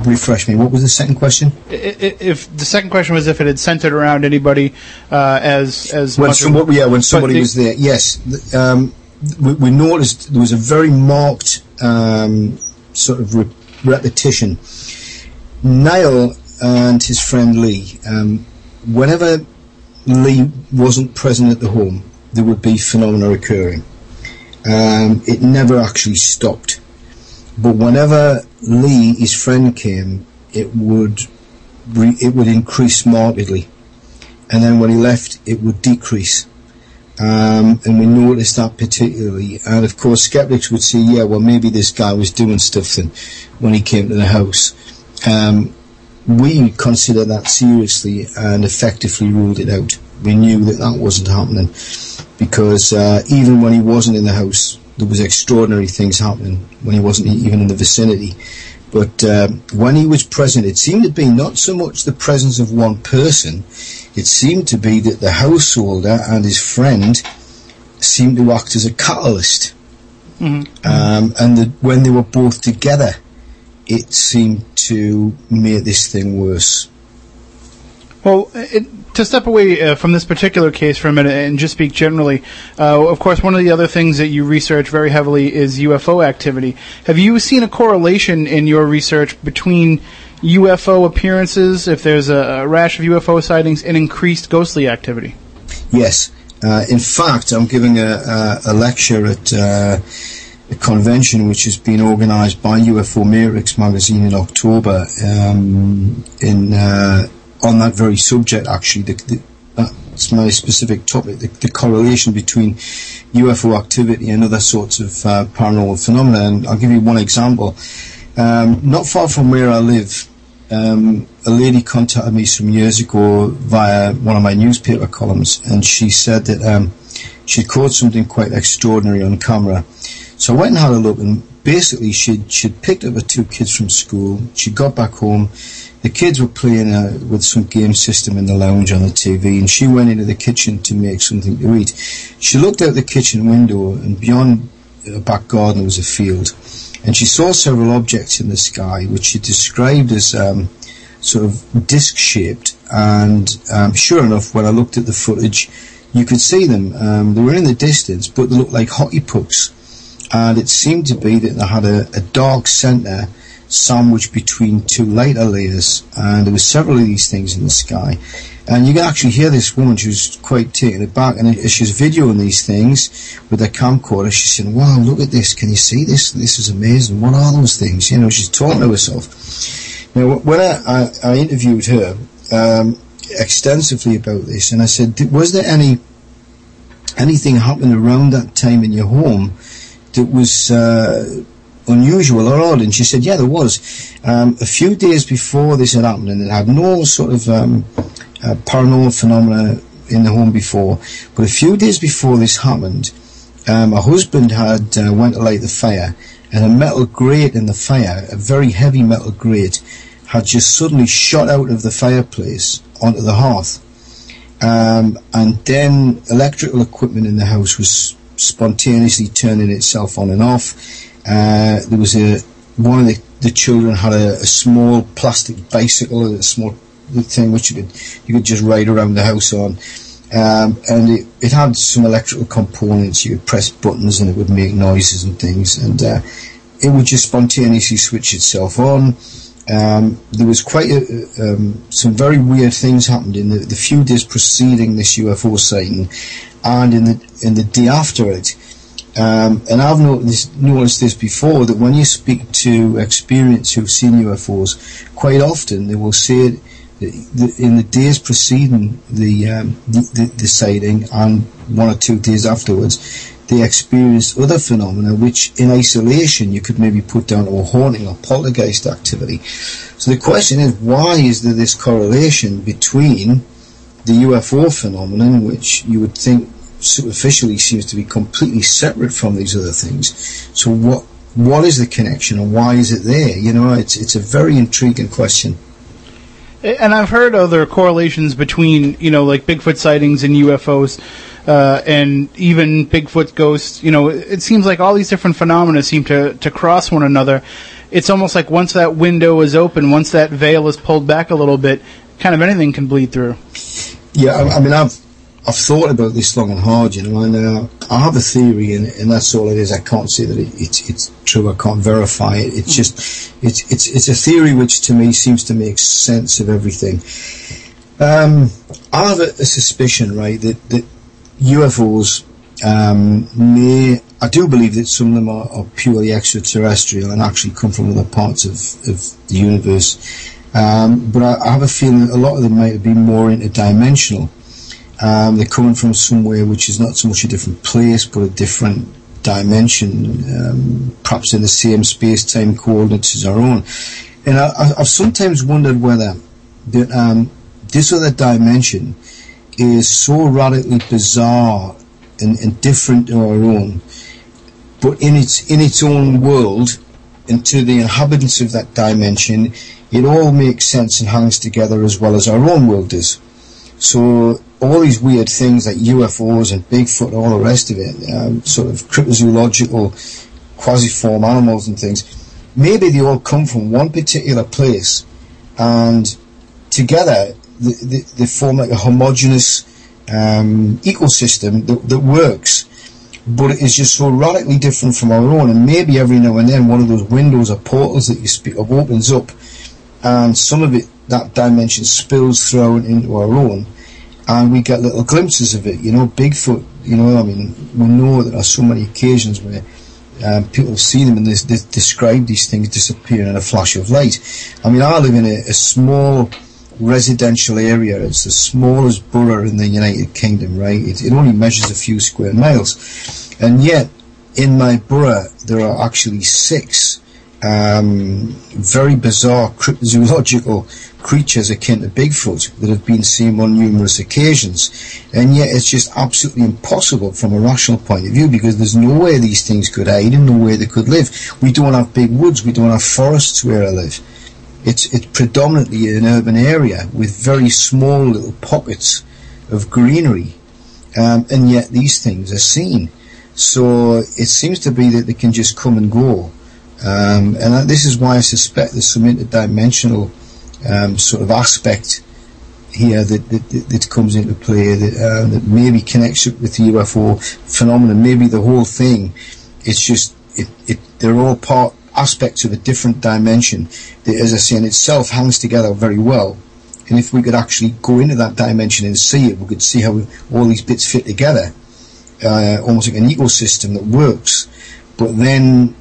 refresh me. What was the second question? If the second question was if it had centered around anybody uh, as as when much some, of- yeah, when somebody the- was there, yes. Um, we, we noticed there was a very marked um, sort of re- repetition. Niall and his friend Lee, um, whenever Lee wasn't present at the home, there would be phenomena occurring. Um, it never actually stopped. But whenever Lee, his friend, came, it would re- it would increase markedly, and then when he left, it would decrease. Um, and we noticed that particularly. And of course, skeptics would say, "Yeah, well, maybe this guy was doing stuff then when he came to the house." Um, we considered that seriously and effectively ruled it out. We knew that that wasn't happening because uh, even when he wasn't in the house, there was extraordinary things happening when he wasn't even in the vicinity. But uh, when he was present, it seemed to be not so much the presence of one person, it seemed to be that the householder and his friend seemed to act as a catalyst. Um, and that when they were both together, it seemed to make this thing worse. Well, it, to step away uh, from this particular case for a minute and just speak generally, uh, of course, one of the other things that you research very heavily is UFO activity. Have you seen a correlation in your research between UFO appearances, if there's a, a rash of UFO sightings, and increased ghostly activity? Yes. Uh, in fact, I'm giving a, a, a lecture at uh, a convention which has been organised by UFO Matrix magazine in October um, in uh, on that very subject. Actually, the, the, that's my specific topic: the, the correlation between UFO activity and other sorts of uh, paranormal phenomena. And I'll give you one example. Um, not far from where I live, um, a lady contacted me some years ago via one of my newspaper columns, and she said that um, she caught something quite extraordinary on camera. So I went and had a look, and basically she'd she'd picked up her two kids from school. She got back home. The kids were playing uh, with some game system in the lounge on the TV, and she went into the kitchen to make something to eat. She looked out the kitchen window, and beyond a back garden was a field and she saw several objects in the sky which she described as um, sort of disc shaped and um, sure enough when I looked at the footage you could see them. Um, they were in the distance, but they looked like hockey pucks. And it seemed to be that they had a, a dark centre sandwiched between two lighter layers, and there were several of these things in the sky. And you can actually hear this woman, she was quite taken aback, and as she was videoing these things with her camcorder, she's saying, wow, look at this, can you see this? This is amazing, what are those things? You know, she's talking to herself. Now, when I, I, I interviewed her um, extensively about this, and I said, was there any anything happening around that time in your home that was uh, unusual or odd? And she said, yeah, there was. Um, a few days before this had happened, and it had no sort of um, uh, paranormal phenomena in the home before, but a few days before this happened, um, her husband had uh, went to light the fire, and a metal grate in the fire, a very heavy metal grate, had just suddenly shot out of the fireplace onto the hearth. Um, and then electrical equipment in the house was spontaneously turning itself on and off. Uh, there was a one of the, the children had a, a small plastic bicycle, a small thing which you could you could just ride around the house on. Um, and it, it had some electrical components. You would press buttons and it would make noises and things, and uh, it would just spontaneously switch itself on. Um, there was quite a, um, some very weird things happened in the, the few days preceding this UFO sighting, and in the in the day after it. Um, and I've noticed, noticed this before that when you speak to experienced who've seen UFOs, quite often they will say that in the days preceding the, um, the, the the sighting and one or two days afterwards, they experienced other phenomena which, in isolation, you could maybe put down to a haunting or poltergeist activity. So the question is, why is there this correlation between the UFO phenomenon, which you would think superficially seems to be completely separate from these other things. So what what is the connection and why is it there? You know, it's it's a very intriguing question. And I've heard other correlations between, you know, like Bigfoot sightings and UFOs, uh, and even Bigfoot ghosts. You know, it seems like all these different phenomena seem to, to cross one another. It's almost like once that window is open, once that veil is pulled back a little bit, kind of anything can bleed through. Yeah, I, I mean, I've I've thought about this long and hard, you know, and uh, I have a theory, and, and that's all it is. I can't say that it, it's it's true. I can't verify it. It's just it's it's it's a theory which to me seems to make sense of everything. Um, I have a, a suspicion, right, that that UFOs um, may. I do believe that some of them are, are purely extraterrestrial and actually come from other parts of, of the universe. Um, but I, I have a feeling that a lot of them might be more interdimensional. Um, they're coming from somewhere which is not so much a different place, but a different dimension, um, perhaps in the same space-time coordinates as our own. And I, I've sometimes wondered whether that, um, this other dimension is so radically bizarre and, and different to our own, but in its in its own world, and to the inhabitants of that dimension, it all makes sense and hangs together as well as our own world does. So all these weird things like UFOs and Bigfoot and all the rest of it, um, sort of cryptozoological quasi-form animals and things, maybe they all come from one particular place and together they, form like a homogeneous um, ecosystem that, that works but it is just so radically different from our own. And maybe every now and then one of those windows or portals that you speak of opens up and some of it that dimension spills through into our own and we get little glimpses of it. You know Bigfoot you know I mean we know there are so many occasions where um, people see them and they, they describe these things disappearing in a flash of light. I mean I live in a, a small residential area. It's the smallest borough in the United Kingdom, right? It, it only measures a few square miles. And yet, in my borough, there are actually six um, very bizarre cryptozoological creatures akin to Bigfoot that have been seen on numerous occasions. And yet it's just absolutely impossible from a rational point of view because there's no way these things could hide and no way they could live. We don't have big woods, we don't have forests where I live. It's, it's predominantly an urban area with very small little pockets of greenery. Um, and yet these things are seen. So it seems to be that they can just come and go. Um, and this is why I suspect there's some interdimensional um, sort of aspect here that, that, that, comes into play that, uh, that maybe connects it with the UFO phenomenon. Maybe the whole thing, it's just, it, it, they're all part, aspects of a different dimension that, as I say, in itself hangs together very well. And if we could actually go into that dimension and see it, we could see how all these bits fit together, uh, almost like an ecosystem that works. But then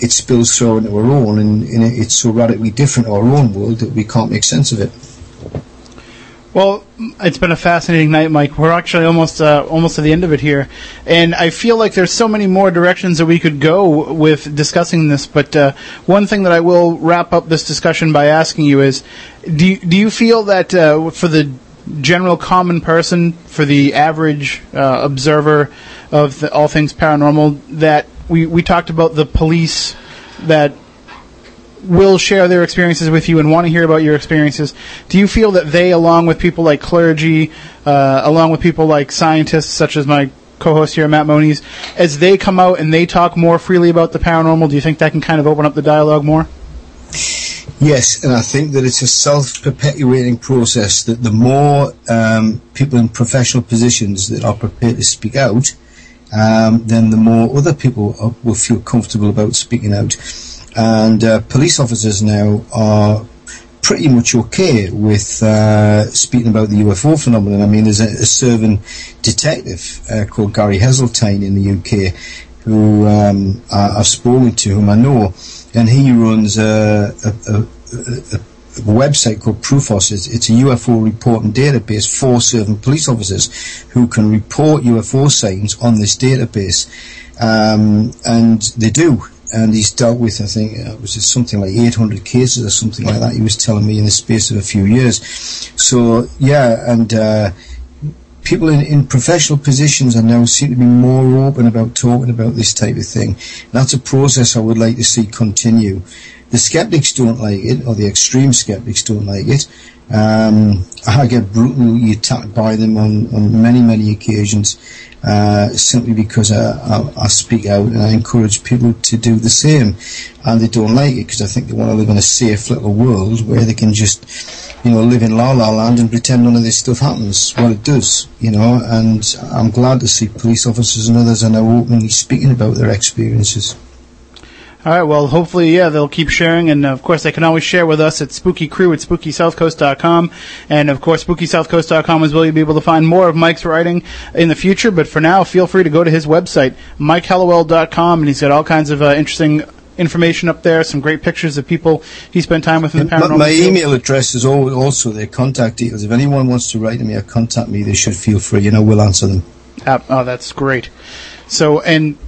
it spills through into our own, and, and it's so radically different our own world that we can't make sense of it. Well, it's been a fascinating night, Mike. We're actually almost uh, almost to the end of it here, and I feel like there's so many more directions that we could go with discussing this. But uh, one thing that I will wrap up this discussion by asking you is: Do you, do you feel that uh, for the general common person, for the average uh, observer of the, all things paranormal, that we we talked about the police that will share their experiences with you and want to hear about your experiences. Do you feel that they, along with people like clergy, uh, along with people like scientists, such as my co-host here, Matt Moniz, as they come out and they talk more freely about the paranormal, do you think that can kind of open up the dialogue more? Yes, and I think that it's a self-perpetuating process. That the more um, people in professional positions that are prepared to speak out, um, then the more other people are, will feel comfortable about speaking out. And uh, police officers now are pretty much okay with uh, speaking about the UFO phenomenon. I mean, there's a, a serving detective uh, called Gary Heseltine in the UK who um, I, I've spoken to, whom I know, and he runs a, a, a website called PRUFOS. It's, it's a UFO reporting database for serving police officers who can report UFO sightings on this database, um, and they do. And he's dealt with, I think, uh, was it something like 800 cases or something like that. He was telling me in the space of a few years. So yeah, and. Uh, people in, in professional positions are now seem to be more open about talking about this type of thing. That's a process I would like to see continue. The skeptics don't like it, or the extreme skeptics don't like it. Um, I get brutally attacked by them on, on many, many occasions, uh, simply because I, I, I speak out and I encourage people to do the same. And they don't like it because I think they want to live in a safe little world where they can just, you know, live in la la land and pretend none of this stuff happens. Well, it does, you know, and I'm glad to see police officers and others are now openly speaking about their experiences. All right. Well, hopefully, yeah, they'll keep sharing, and of course, they can always share with us at Spooky Crew at SpookySouthCoast.com, and of course, SpookySouthCoast.com is where you'll be able to find more of Mike's writing in the future. But for now, feel free to go to his website, MikeHallowell.com, and he's got all kinds of uh, interesting information up there, some great pictures of people he spent time with in the My, paranormal. my field. email address is also their contact details. If anyone wants to write to me or contact me, they should feel free. You know, we'll answer them. Uh, oh, that's great. So, and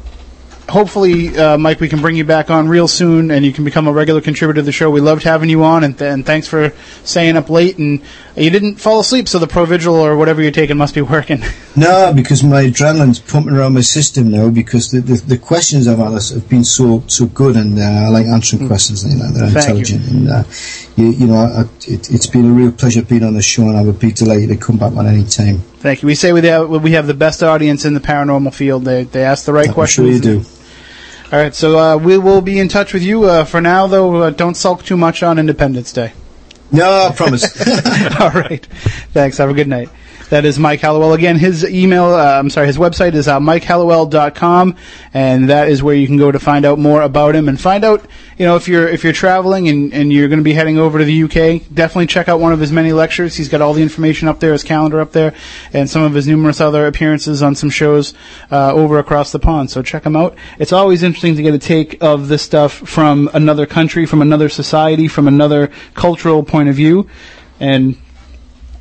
hopefully, uh, Mike, we can bring you back on real soon, and you can become a regular contributor to the show. We loved having you on, and, th- and thanks for staying up late. And you didn't fall asleep, so the Provigil or whatever you're taking must be working. No, because my adrenaline's pumping around my system now because the, the, the questions I've asked have been so so good and uh, I like answering questions and like that. They're. Thank you. intelligent and uh, you, you know I, it, it's been a real pleasure being on the show and I would be delighted to come back on any time. Thank you. We say we have, we have the best audience in the paranormal field. They they ask the right I'm questions. sure you do. All right, so uh, we will be in touch with you. Uh, for now, though, uh, don't sulk too much on Independence Day. No, I promise. All right. Thanks. Have a good night. That is Mike Hallowell. Again, his email, uh, I'm sorry, his website is uh, mikehallowell.com, and that is where you can go to find out more about him and find out, you know, if you're if you're traveling and, and you're going to be heading over to the UK, definitely check out one of his many lectures. He's got all the information up there, his calendar up there, and some of his numerous other appearances on some shows uh, over across the pond. So check him out. It's always interesting to get a take of this stuff from another country, from another society, from another cultural point of view, and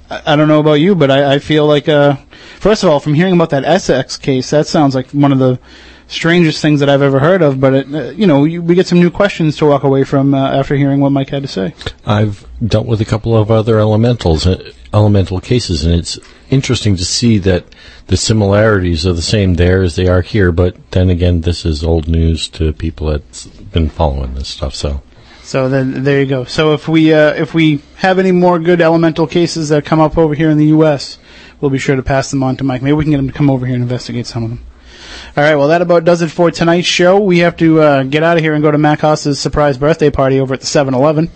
I don't know about you, but I, I feel like, uh, first of all, from hearing about that Essex case, that sounds like one of the strangest things that I've ever heard of. But it, uh, you know, you, we get some new questions to walk away from uh, after hearing what Mike had to say. I've dealt with a couple of other elementals, uh, elemental cases, and it's interesting to see that the similarities are the same there as they are here. But then again, this is old news to people that's been following this stuff. So So then there you go. So if we uh, if we have any more good elemental cases that come up over here in the U.S., we'll be sure to pass them on to Mike. Maybe we can get him to come over here and investigate some of them. All right. Well, that about does it for tonight's show. We have to uh, get out of here and go to Mac Haas's surprise birthday party over at the 7-Eleven.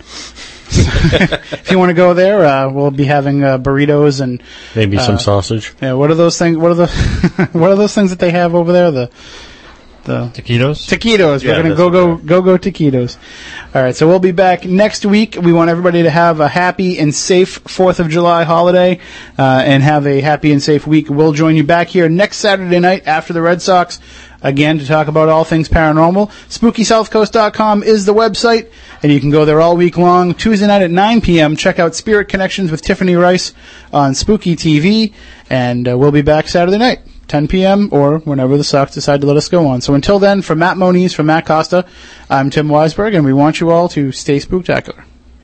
if you want to go there, uh, we'll be having uh, burritos and Maybe Uh, some sausage. yeah. What are those things? What are the what are those things that they have over there? The the Taquitos? taquitos. Yeah, We're gonna go go go go taquitos. All right, so we'll be back next week. We want everybody to have a happy and safe Fourth of July holiday, uh, and have a happy and safe week. We'll join you back here next Saturday night after the Red Sox again to talk about all things paranormal. SpookySouthCoast.com is the website, and you can go there all week long. Tuesday night at 9 p.m. Check out Spirit Connections with Tiffany Rice on Spooky TV, and uh, we'll be back Saturday night. 10 p.m. or whenever the Sox decide to let us go on. So until then, from Matt Moniz, from Matt Costa, I'm Tim Weisberg, and we want you all to stay spooktacular.